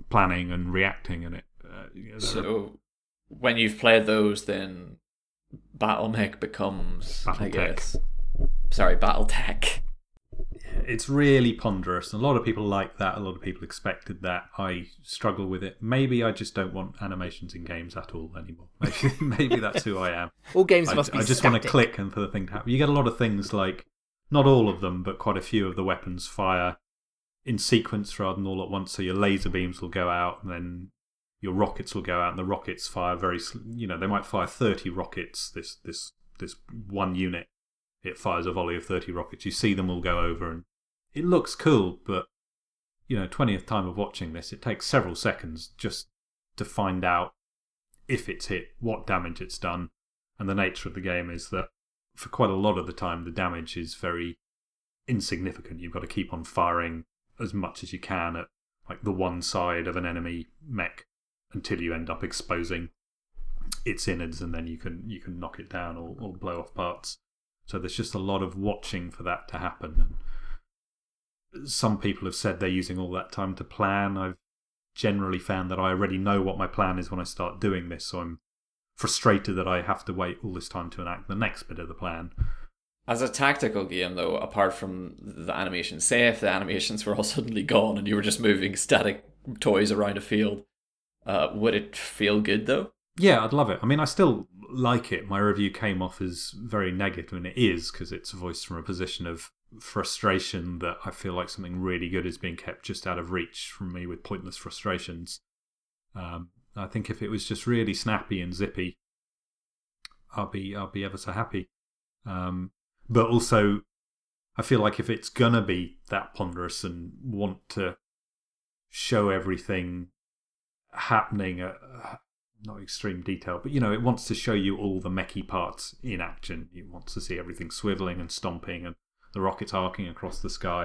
planning and reacting. And it. Uh, you know, there are- So when you've played those, then BattleMech becomes I Battletech. guess. Sorry, BattleTech. It's really ponderous. and A lot of people like that. A lot of people expected that. I struggle with it. Maybe I just don't want animations in games at all anymore. Maybe, maybe that's who I am. All games I, must be I just want to click and for the thing to happen. You get a lot of things like, not all of them, but quite a few of the weapons fire in sequence rather than all at once. So your laser beams will go out, and then your rockets will go out, and the rockets fire very. You know, they might fire thirty rockets. This this this one unit, it fires a volley of thirty rockets. You see them all go over, and it looks cool, but you know, twentieth time of watching this, it takes several seconds just to find out if it's hit, what damage it's done, and the nature of the game is that for quite a lot of the time the damage is very insignificant. You've got to keep on firing as much as you can at like the one side of an enemy mech until you end up exposing its innards, and then you can you can knock it down or, or blow off parts. So there's just a lot of watching for that to happen. Some people have said they're using all that time to plan. I've generally found that I already know what my plan is when I start doing this, so I'm frustrated that I have to wait all this time to enact the next bit of the plan. As a tactical game, though, apart from the animations, say if the animations were all suddenly gone and you were just moving static toys around a field, uh, would it feel good though? Yeah, I'd love it. I mean, I still like it. My review came off as very negative, and it is because it's voiced from a position of frustration that I feel like something really good is being kept just out of reach from me with pointless frustrations. Um, I think if it was just really snappy and zippy, I'll be I'll be ever so happy. Um, but also, I feel like if it's gonna be that ponderous and want to show everything happening at uh, not extreme detail, but you know, it wants to show you all the mechy parts in action. It wants to see everything swiveling and stomping and the rockets arcing across the sky.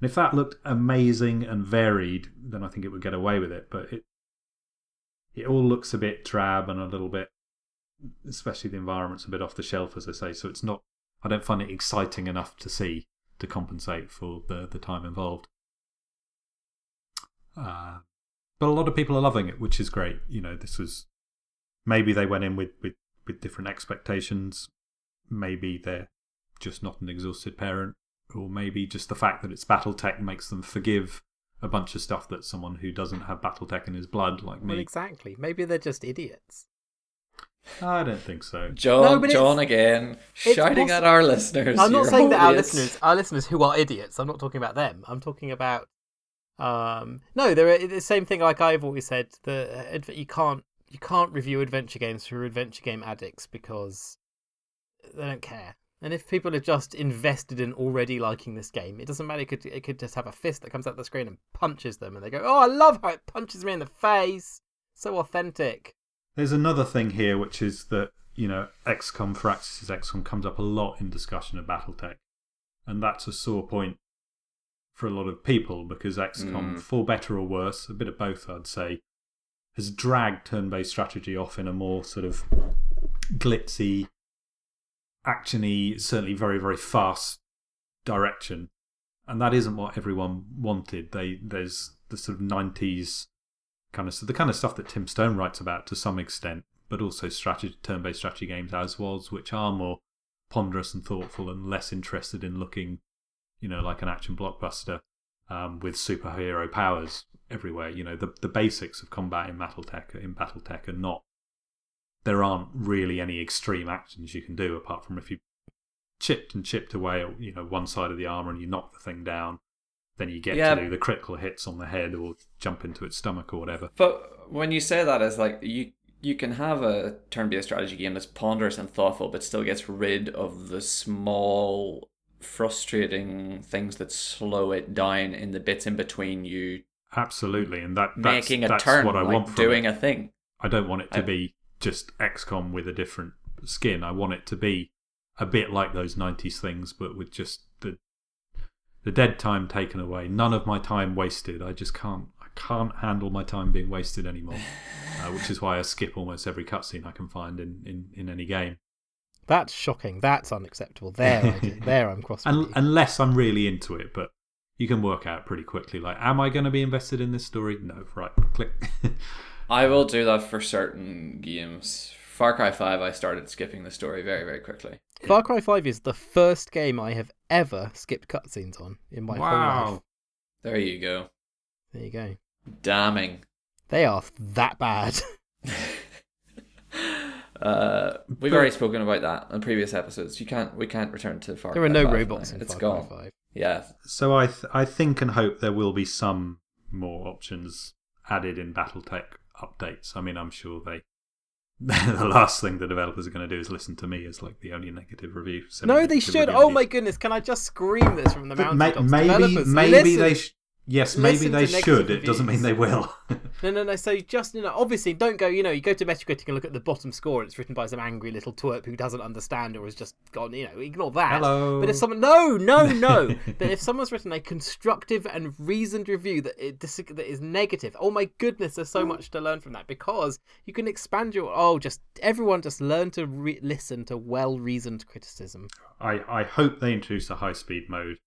And if that looked amazing and varied, then I think it would get away with it. But it it all looks a bit drab and a little bit, especially the environment's a bit off the shelf, as I say. So it's not. I don't find it exciting enough to see to compensate for the the time involved. Uh, but a lot of people are loving it, which is great. You know, this was maybe they went in with with, with different expectations. Maybe they're just not an exhausted parent, or maybe just the fact that it's BattleTech makes them forgive a bunch of stuff that someone who doesn't have BattleTech in his blood, like me. Well, me, exactly. Maybe they're just idiots. I don't think so. John, No, John again, it's shouting possi- at our listeners. I'm not you're saying that our idiots. listeners, our listeners who are idiots. I'm not talking about them. I'm talking about. Um, no, they're the same thing. Like I've always said, the you can't you can't review adventure games for adventure game addicts because they don't care. And if people are just invested in already liking this game, it doesn't matter. It could it could just have a fist that comes out the screen and punches them, and they go, "Oh, I love how it punches me in the face. So authentic." There's another thing here, which is that you know XCOM for Axis XCOM comes up a lot in discussion of BattleTech, and that's a sore point for a lot of people because XCOM, Mm. for better or worse, a bit of both, I'd say, has dragged turn-based strategy off in a more sort of glitzy, actiony, certainly very very fast direction, and that isn't what everyone wanted. They there's the sort of 90s kind of the kind of stuff that Tim Stone writes about to some extent, but also strategy turn-based strategy games as was, which are more ponderous and thoughtful and less interested in looking, you know, like an action blockbuster um, with superhero powers everywhere. You know, the the basics of combat in BattleTech in BattleTech are not. There aren't really any extreme actions you can do apart from if you chipped and chipped away, at, you know, one side of the armor and you knock the thing down. Then you get Yeah. to do the critical hits on the head or jump into its stomach or whatever. But when you say that, it's like you you can have a turn-based strategy game that's ponderous and thoughtful, but still gets rid of the small, frustrating things that slow it down in the bits in between you Absolutely, and that that's, making a that's turn, what I like want from doing it. a thing. I don't want it to I- be just XCOM with a different skin. I want it to be a bit like those 90s things, but with just the the dead time taken away. None of my time wasted. I just can't. I can't handle my time being wasted anymore. uh, which is why I skip almost every cutscene I can find in, in, in any game. That's shocking. That's unacceptable. There, I do. there, I'm cross. with Un- unless I'm really into it, but you can work out pretty quickly. Like, am I going to be invested in this story? No. Right. Click. I will do that for certain games. Far Cry 5, I started skipping the story very, very quickly. Far Cry 5 is the first game I have ever skipped cutscenes on in my whole life. wow. There you go. There you go. Damning. They are that bad. Uh, we've But- already spoken about that in previous episodes. You can't, we can't return to Far there Cry are no 5 robots now. in It's Far gone. Cry 5. Yeah, So I th- I think and hope there will be some more options added in BattleTech updates. I mean, I'm sure they. the last thing the developers are going to do is listen to me as like the only negative review. No, they should. review. Oh my goodness! Can I just scream this from the mountaintops? may- maybe Developers, maybe listen. they sh- yes maybe they should. It doesn't mean they will. No, no, no. So just you know, obviously, don't go. You know, you go to Metacritic and look at the bottom score, and it's written by some angry little twerp who doesn't understand or has just gone. You know, ignore that. Hello. But if someone, no, no, no. but if someone's written a constructive and reasoned review that it that is negative, oh my goodness, there's so much to learn from that because you can expand your. Oh, just everyone just learn to re- listen to well reasoned criticism. I I hope they introduce a high speed mode,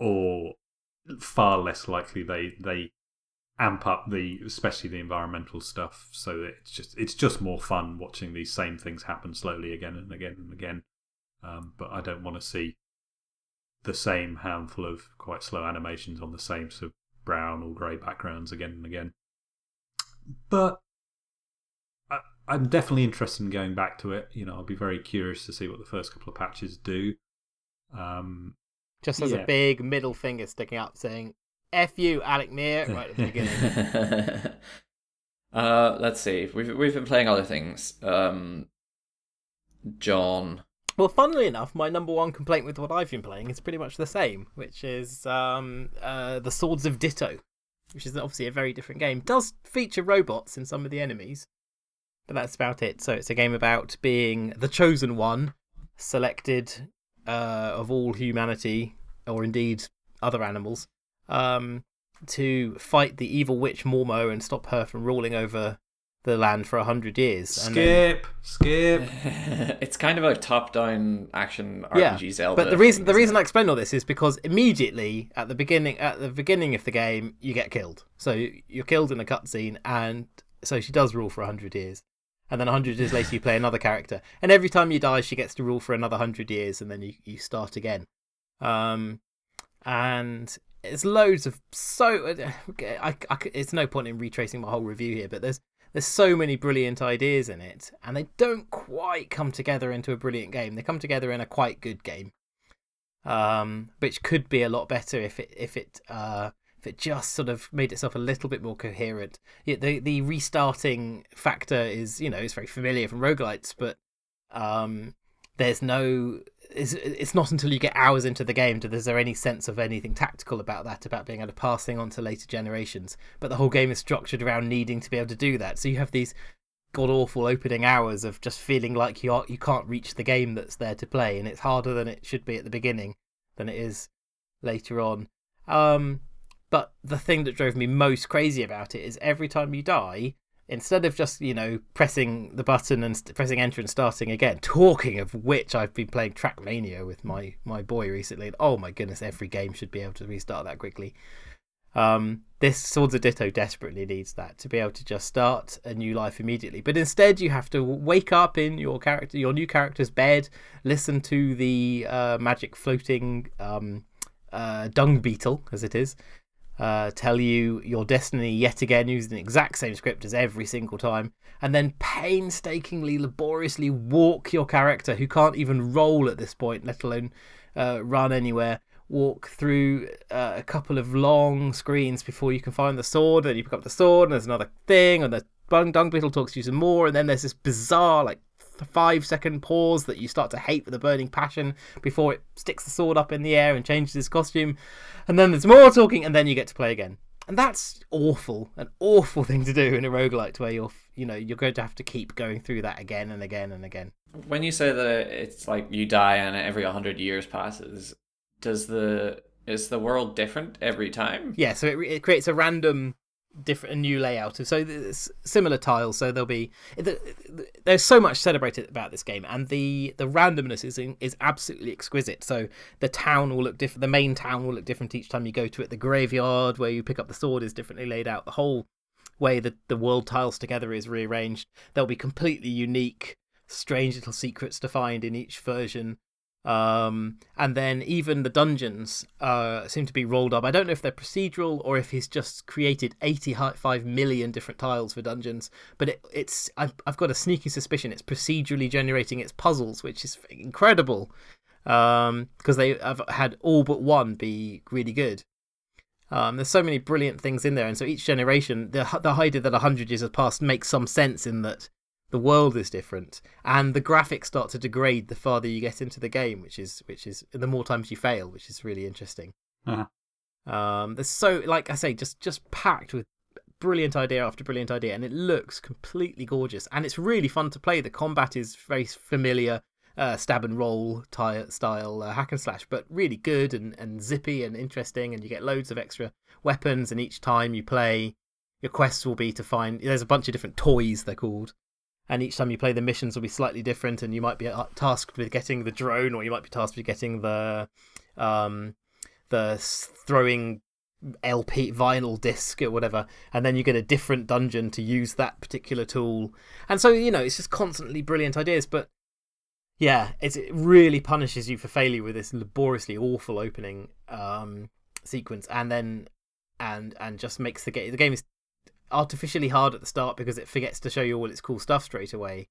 or far less likely they they amp up the especially the environmental stuff so it's just it's just more fun watching these same things happen slowly again and again and again. Um, but I don't want to see the same handful of quite slow animations on the same sort of brown or grey backgrounds again and again. But I, I'm definitely interested in going back to it. You know, I'll be very curious to see what the first couple of patches do. Um, Just as a big middle finger sticking up, saying "F you, Alec Meer" right at the beginning. uh, let's see. We've we've been playing other things. Um, John. Well, funnily enough, my number one complaint with what I've been playing is pretty much the same, which is um, uh, the Swords of Ditto, which is obviously a very different game. It does feature robots in some of the enemies, but that's about it. So it's a game about being the chosen one, selected uh, of all humanity, or indeed other animals, um, to fight the evil witch Mormo and stop her from ruling over the land for a hundred years. And then- skip, skip. it's kind of a top-down action yeah, RPG Zelda. but the reason thing, the reason it? I explain all this is because immediately at the beginning at the beginning of the game you get killed. So you're killed in a cutscene, and so she does rule for a hundred years, and then hundred years later you play another character, and every time you die she gets to rule for another hundred years, and then you you start again. Um, and it's loads of so I, I, it's no point in retracing my whole review here, but there's there's so many brilliant ideas in it, and they don't quite come together into a brilliant game. They come together in a quite good game, um, which could be a lot better if it if it uh, it just sort of made itself a little bit more coherent. Yeah, the the restarting factor is you know it's very familiar from roguelites, but um, there's no it's, it's not until you get hours into the game that is there any sense of anything tactical about that about being able to pass on to later generations. But the whole game is structured around needing to be able to do that. So you have these god awful opening hours of just feeling like you are, you can't reach the game that's there to play and it's harder than it should be at the beginning than it is later on. Um but the thing that drove me most crazy about it is every time you die instead of just you know pressing the button and st- pressing enter and starting again talking of which i've been playing trackmania with my my boy recently oh my goodness every game should be able to restart that quickly. Um this swords of ditto desperately needs that to be able to just start a new life immediately. But instead you have to wake up in your character your new character's bed listen to the uh, magic floating um uh, dung beetle as it is uh, tell you your destiny yet again using the exact same script as every single time, and then painstakingly, laboriously walk your character who can't even roll at this point, let alone uh, run anywhere. Walk through uh, a couple of long screens before you can find the sword. Then you pick up the sword, and there's another thing, and the dung, dung beetle talks to you some more, and then there's this bizarre, like, five second pause that you start to hate with a burning passion before it sticks the sword up in the air and changes his costume. And then there's more talking, and then you get to play again. and that's awful, an awful thing to do in a roguelite where you're, you know, you're going to have to keep going through that again and again and again. When you say that it's like you die and every 100 years passes, does the is the world different every time? Yeah, so it, it creates a random different a new layout. So similar tiles so there'll be there's so much celebrated about this game and the the randomness is is absolutely exquisite. So the town will look different the main town will look different each time you go to it. The graveyard where you pick up the sword is differently laid out. The whole way that the world tiles together is rearranged. There'll be completely unique strange little secrets to find in each version um, and then even the dungeons uh, seem to be rolled up. I don't know if they're procedural or if he's just created 85 million different tiles for dungeons. But it, it's I've, I've got a sneaky suspicion it's procedurally generating its puzzles, which is incredible because um, they have had all but one be really good. Um, there's so many brilliant things in there, and so each generation, the the idea that hundred years has passed makes some sense in that the world is different and the graphics start to degrade the farther you get into the game which is which is the more times you fail which is really interesting uh-huh. um, there's so like i say just just packed with brilliant idea after brilliant idea and it looks completely gorgeous and it's really fun to play the combat is very familiar uh, stab and roll ty- style uh, hack and slash but really good and, and zippy and interesting and you get loads of extra weapons and each time you play your quests will be to find there's a bunch of different toys they're called and each time you play the missions will be slightly different and you might be uh, tasked with getting the drone or you might be tasked with getting the um the throwing LP vinyl disc or whatever, and then you get a different dungeon to use that particular tool. And so, you know, it's just constantly brilliant ideas. But yeah, it really punishes you for failure with this laboriously awful opening um, sequence, and then and and just makes the game the game is artificially hard at the start because it forgets to show you all its cool stuff straight away.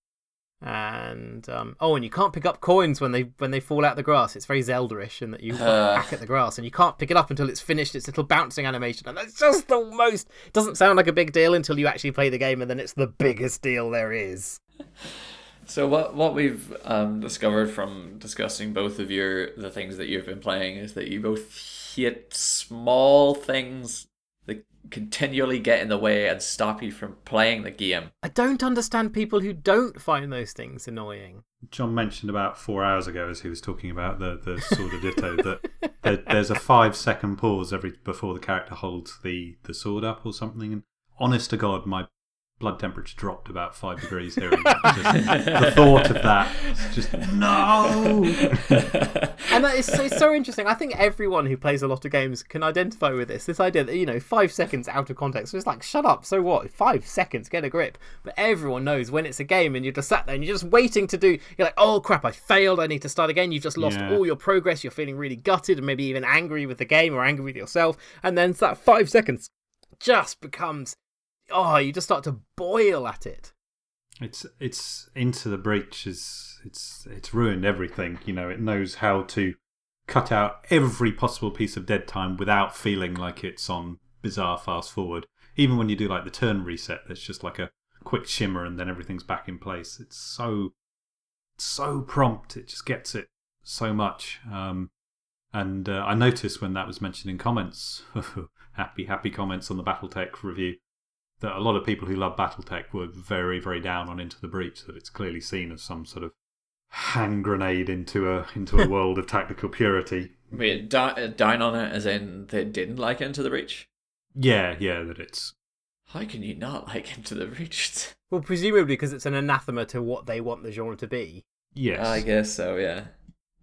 And um, oh, and you can't pick up coins when they when they fall out the grass. It's very Zelda-ish in that you uh. hack at the grass, and you can't pick it up until it's finished its little bouncing animation. And that's just the most. It doesn't sound like a big deal until you actually play the game, and then it's the biggest deal there is. So what what we've um, discovered from discussing both of your the things that you've been playing is that you both hit small things continually get in the way and stop you from playing the game. I don't understand people who don't find those things annoying. John mentioned about four hours ago as he was talking about the, the sword of Ditto that there, there's a five second pause every before the character holds the, the sword up or something. And honest to God, my blood temperature dropped about five degrees here. the thought of that, just no. and that is so, so interesting. I think everyone who plays a lot of games can identify with this. This idea that you know, five seconds out of context, so it's like, shut up. So what? Five seconds, get a grip. But everyone knows when it's a game and you're just sat there and you're just waiting to do. You're like, oh crap, I failed. I need to start again. You've just lost yeah. all your progress. You're feeling really gutted and maybe even angry with the game or angry with yourself. And then that five seconds just becomes oh, you just start to boil at it. It's it's into the breach is it's it's ruined everything. You know, it knows how to cut out every possible piece of dead time without feeling like it's on bizarre fast forward. Even when you do like the turn reset, there's just like a quick shimmer and then everything's back in place. It's so so prompt. It just gets it so much. Um, and uh, I noticed when that was mentioned in comments, happy happy comments on the BattleTech review that a lot of people who love BattleTech were very, very down on Into the Breach. That it's clearly seen as some sort of hand grenade into a into a world of tactical purity. Wait, down uh, on it as in they didn't like Into the Breach? Yeah, yeah, that it's. How can you not like Into the Breach? well, presumably because it's an anathema to what they want the genre to be. Yes. I guess so, yeah.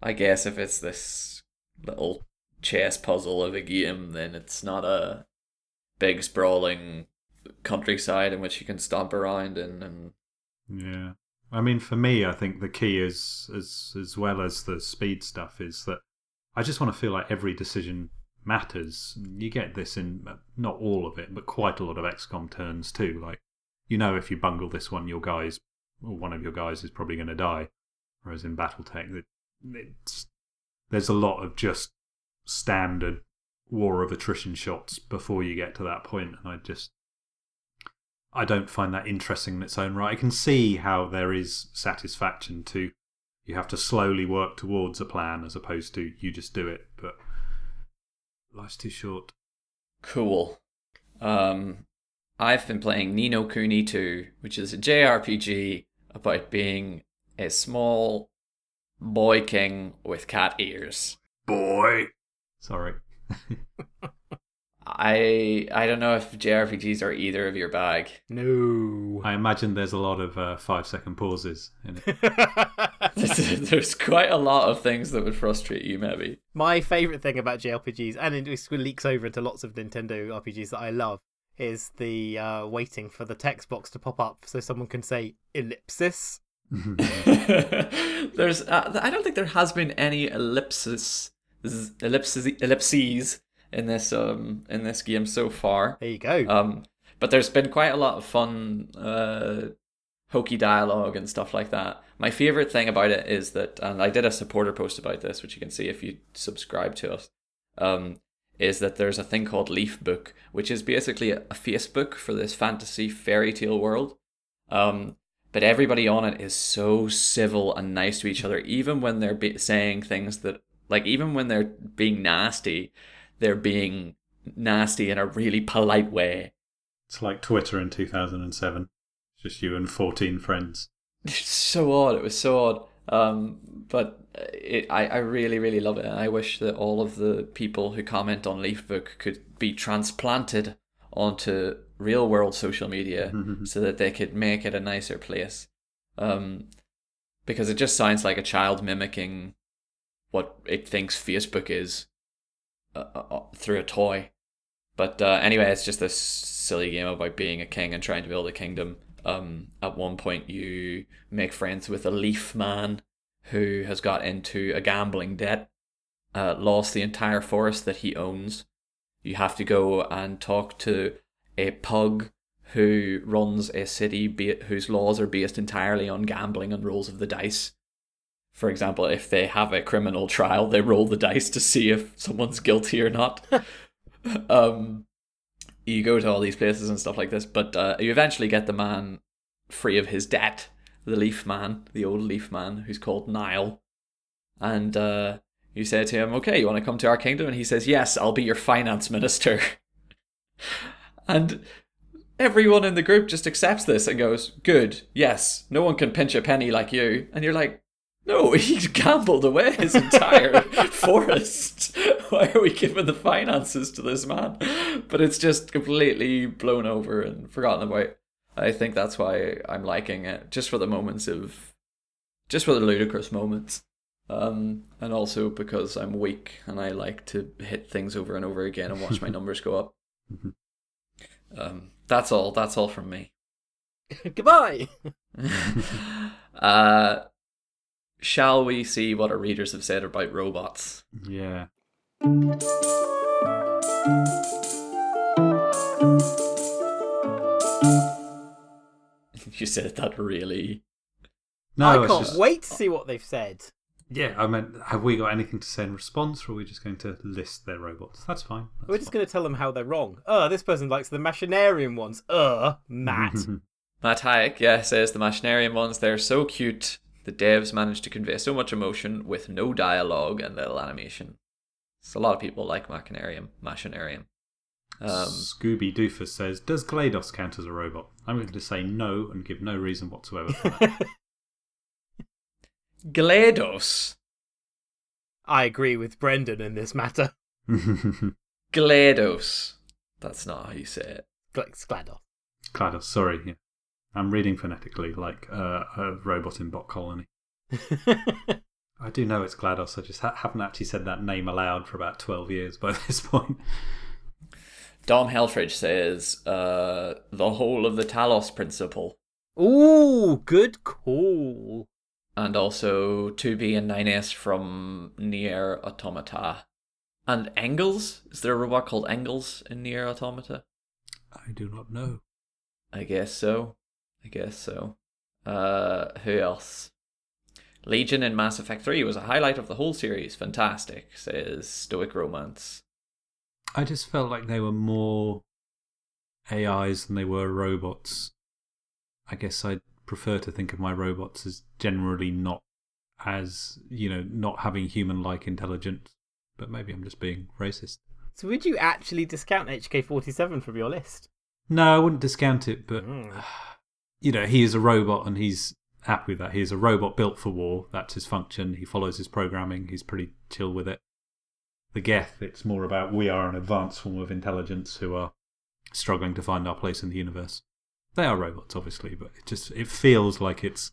I guess if it's this little chess puzzle of a game, then it's not a big sprawling countryside in which you can stomp around in and yeah. I mean for me i think the key is as as well as the speed stuff is that i just want to feel like every decision matters. You get this in uh, not all of it but quite a lot of xcom turns too. Like you know if you bungle this one your guys or one of your guys is probably going to die. Whereas in battletech it's there's a lot of just standard war of attrition shots before you get to that point and i just I don't find that interesting in its own right. I can see how there is satisfaction to you have to slowly work towards a plan as opposed to you just do it, but life's too short. Cool. Um, I've been playing Ni no Kuni 2, which is a JRPG about being a small boy king with cat ears. Boy. Sorry. I I don't know if JRPGs are either of your bag. No. I imagine there's a lot of uh, five second pauses in it. There's, there's quite a lot of things that would frustrate you, maybe. My favourite thing about JRPGs, and it leaks over into lots of Nintendo RPGs that I love, is the uh, waiting for the text box to pop up so someone can say ellipsis. there's uh, I don't think there has been any ellipsis ellipses ellipses in this um in this game so far. There you go. Um, but there's been quite a lot of fun uh, hokey dialogue and stuff like that. My favorite thing about it is that, and I did a supporter post about this, which you can see if you subscribe to us. Um, is that there's a thing called Leaf Book, which is basically a, Facebook for this fantasy fairy tale world. Um, but everybody on it is so civil and nice to each other, even when they're be- saying things that, like, even when they're being nasty, they're being nasty in a really polite way. It's like Twitter in 2007. It's Just you and 14 friends. It's so odd. It was so odd. Um, but it, I, I really, really love it. And I wish that all of the people who comment on Leafbook could be transplanted onto real world social media so that they could make it a nicer place. Um, because it just sounds like a child mimicking what it thinks Facebook is uh, uh, through a toy. But uh, anyway, it's just this silly game about being a king and trying to build a kingdom. Um, at one point, you make friends with a leaf man who has got into a gambling debt, uh, lost the entire forest that he owns. You have to go and talk to a pug who runs a city be- whose laws are based entirely on gambling and rolls of the dice. For example, if they have a criminal trial, they roll the dice to see if someone's guilty or not. um, you go to all these places and stuff like this, but uh, you eventually get the man free of his debt, the leaf man, the old leaf man, who's called Nile. And uh, you say to him, Okay, you want to come to our kingdom? And he says, Yes, I'll be your finance minister. and everyone in the group just accepts this and goes, Good, yes, no one can pinch a penny like you. And you're like, no, he gambled away his entire forest. Why are we giving the finances to this man? But it's just completely blown over and forgotten about. I think that's why I'm liking it, just for the moments of, just for the ludicrous moments, um, and also because I'm weak and I like to hit things over and over again and watch my numbers go up. Um, that's all. That's all from me. Goodbye. uh, shall we see what our readers have said about robots? Yeah. you said that really. No, I can't just- wait to see what they've said. Yeah, I meant, have we got anything to say in response, or are we just going to list their robots? That's fine. That's We're just going to tell them how they're wrong. Uh, this person likes the machinarium ones. Uh, Matt. Matt Hayek, yeah, says the Machinarium ones, they're so cute. The devs managed to convey so much emotion with no dialogue and little animation. So a lot of people like Machinarium. Machinarium. Um, Scooby Doofus says, "Does GLaDOS count as a robot?" I'm going to say no and give no reason whatsoever for that. GLaDOS. I agree with Brendan in this matter. GLaDOS. That's not how you say it. Gl- GLaDOS. GLaDOS, sorry. Yeah. I'm reading phonetically like uh, a robot in Bot Colony. I do know it's GLaDOS. I just ha- haven't actually said that name aloud for about 12 years by this point. Dom Helfridge says uh, the whole of the Talos principle. Ooh, good call. and also 2B and 9S from Nier Automata. And Engels? Is there a robot called Engels in Nier Automata? I do not know. I guess so. I guess so. Uh, who else? Legion in Mass Effect 3 was a highlight of the whole series. Fantastic, says Stoic Romance. I just felt like they were more AIs than they were robots. I guess I'd prefer to think of my robots as generally not as, you know, not having human like intelligence. But maybe I'm just being racist. So would you actually discount HK47 from your list? No, I wouldn't discount it, but Mm. you know, he is a robot and he's happy with that. He is a robot built for war. That's his function. He follows his programming. He's pretty chill with it. The Geth, it's more about we are an advanced form of intelligence who are struggling to find our place in the universe. They are robots, obviously, but it just it feels like it's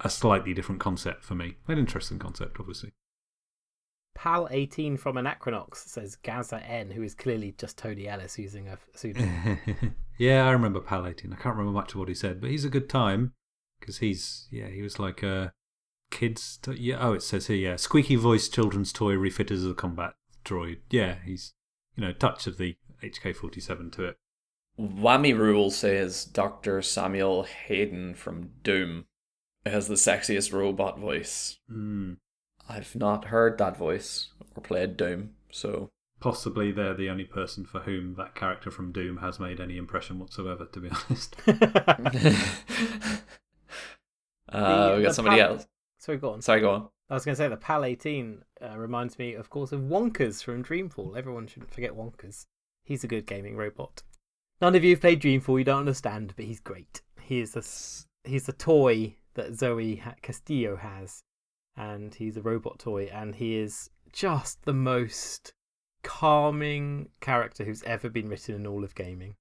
a slightly different concept for me. An interesting concept, obviously. Pal18 from Anachronox says Gaza N, who is clearly just Tony Ellis using a pseudonym. yeah, I remember Pal 18. I can't remember much of what he said, but he's a good time because he's yeah he was like a kids to- yeah oh it says here yeah squeaky voice children's toy refitted as a combat droid yeah he's you know touch of the HK47 to it. Whammy Rule says Dr. Samuel Hayden from Doom has the sexiest robot voice. Mm. I've not heard that voice or played Doom, so Possibly they're the only person for whom that character from Doom has made any impression whatsoever. To be honest. uh, we the got somebody pal- else. Sorry, go on. Sorry, go on. I was going to say the PAL 18 uh, reminds me, of course, of Wonkers from Dreamfall. Everyone shouldn't forget Wonkers. He's a good gaming robot. None of you have played Dreamfall, you don't understand, but he's great. He is the s- he's a toy that Zoe Castillo has, and he's a robot toy, and he is just the most calming character who's ever been written in all of gaming.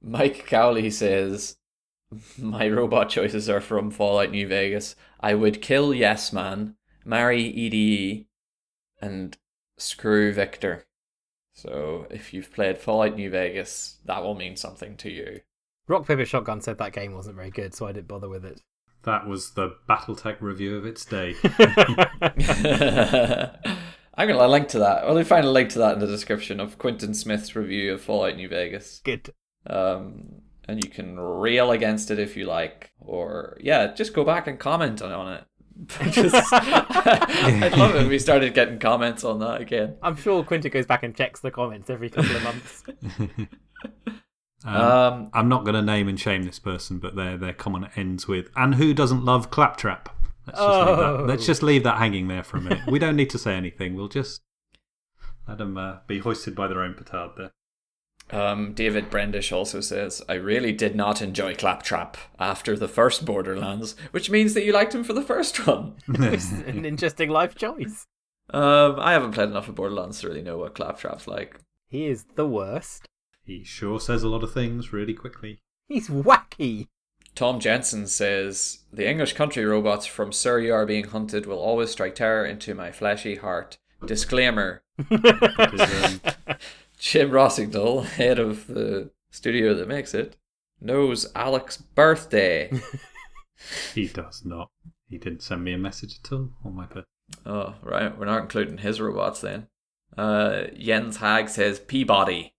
Mike Cowley says, My robot choices are from Fallout New Vegas. I would kill Yes Man, marry EDE, and screw Victor. So if you've played Fallout New Vegas, that will mean something to you. Rock Paper Shotgun said that game wasn't very good, so I didn't bother with it. That was the BattleTech review of its day. I'm gonna link to that. I'll find a link to that in the description of Quintin Smith's review of Fallout New Vegas. good. Um, and you can rail against it if you like, or yeah, just go back and comment on, on it. Because I'd love it if we started getting comments on that again. I'm sure Quinta goes back and checks the comments every couple of months. Um, Um, I'm not going to name and shame this person, but their their comment ends with, "And who doesn't love claptrap?" Let's just, leave, Oh. that, let's just leave that hanging there for a minute. We don't need to say anything. We'll just let them uh, be hoisted by their own petard there. um, David Brendish also says, I really did not enjoy Claptrap after the first Borderlands, which means that you liked him for the first one. It's an interesting life choice. Um, I haven't played enough of Borderlands to really know what Claptrap's like. He is the worst. he sure says a lot of things really quickly. He's wacky. Tom Jensen says, The English country robots from Sir You Are Being Hunted will always strike terror into my fleshy heart. Disclaimer um, Jim Rossignol, head of the studio that makes it, knows Alec's birthday. he does not. He didn't send me a message at all on my birthday. oh, right. We're not including his robots then. Uh, Jens Hag says Peabody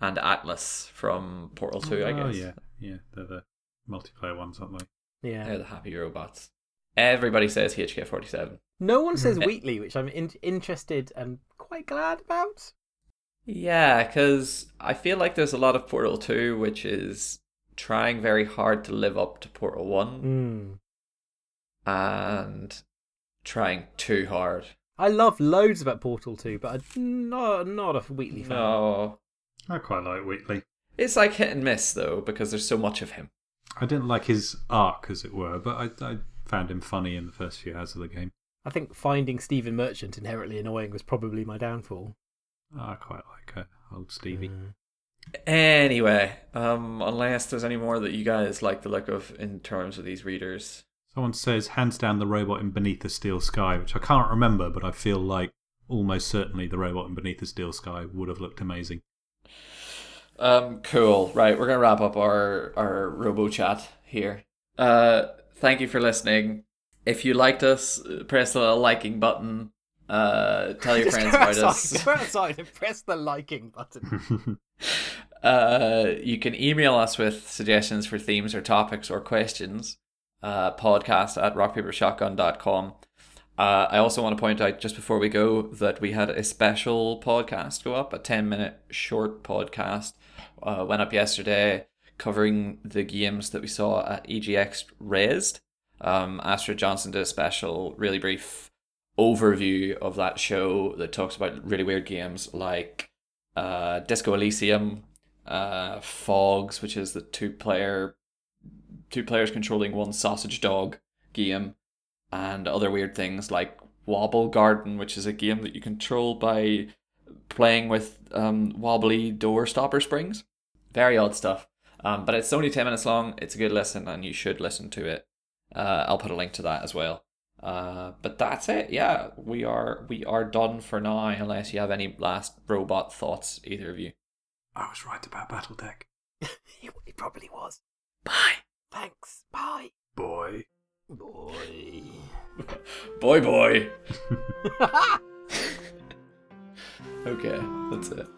and Atlas from Portal 2, I guess. Oh yeah, yeah. They're the multiplayer ones, aren't they? yeah. They're the happy robots. Everybody says HK 47. No one says Mm. Wheatley, which I'm in- interested and quite glad about. Yeah, because I feel like there's a lot of Portal 2 which is trying very hard to live up to Portal 1 Mm. and trying too hard. I love loads about Portal 2, but I'm not, not a Wheatley fan. No. I quite like Wheatley. It's like hit and miss though, because there's so much of him. I didn't like his arc, as it were, but I, I found him funny in the first few hours of the game. I think finding Stephen Merchant inherently annoying was probably my downfall. I quite like uh, old Stevie. Mm. Anyway, um, unless there's any more that you guys like the look of in terms of these readers. Someone says, hands down the robot in Beneath the Steel Sky, which I can't remember, but I feel like almost certainly the robot in Beneath the Steel Sky would have looked amazing. Um, cool. Right, we're gonna wrap up our our robo chat here. Uh, thank you for listening. If you liked us, uh, press the liking button. Uh, tell your friends about outside, us. Go outside and press the liking button. Uh, you can email us with suggestions for themes or topics or questions. Uh, podcast at rockpapershotgun.com. Uh, I also want to point out just before we go that we had a special podcast go up, a 10 minute short podcast. Uh, went up yesterday covering the games that we saw at EGX Rezzed. Um, Astrid Johnson did a special, really brief overview of that show that talks about really weird games like uh, Disco Elysium, uh, Phogs, which is the two player, two players controlling one sausage dog game, and other weird things like Wobble Garden, which is a game that you control by playing with um, wobbly door stopper springs. Very odd stuff. Um, but it's only 10 minutes long. It's a good listen, and you should listen to it. Uh, I'll put a link to that as well. Uh, but that's it. Yeah, we are we are done for now. Unless you have any last robot thoughts, either of you. I was right about BattleTech. he, he probably was. Bye, Thanks. Bye. Boy. Boy. boy, boy. okay, that's it.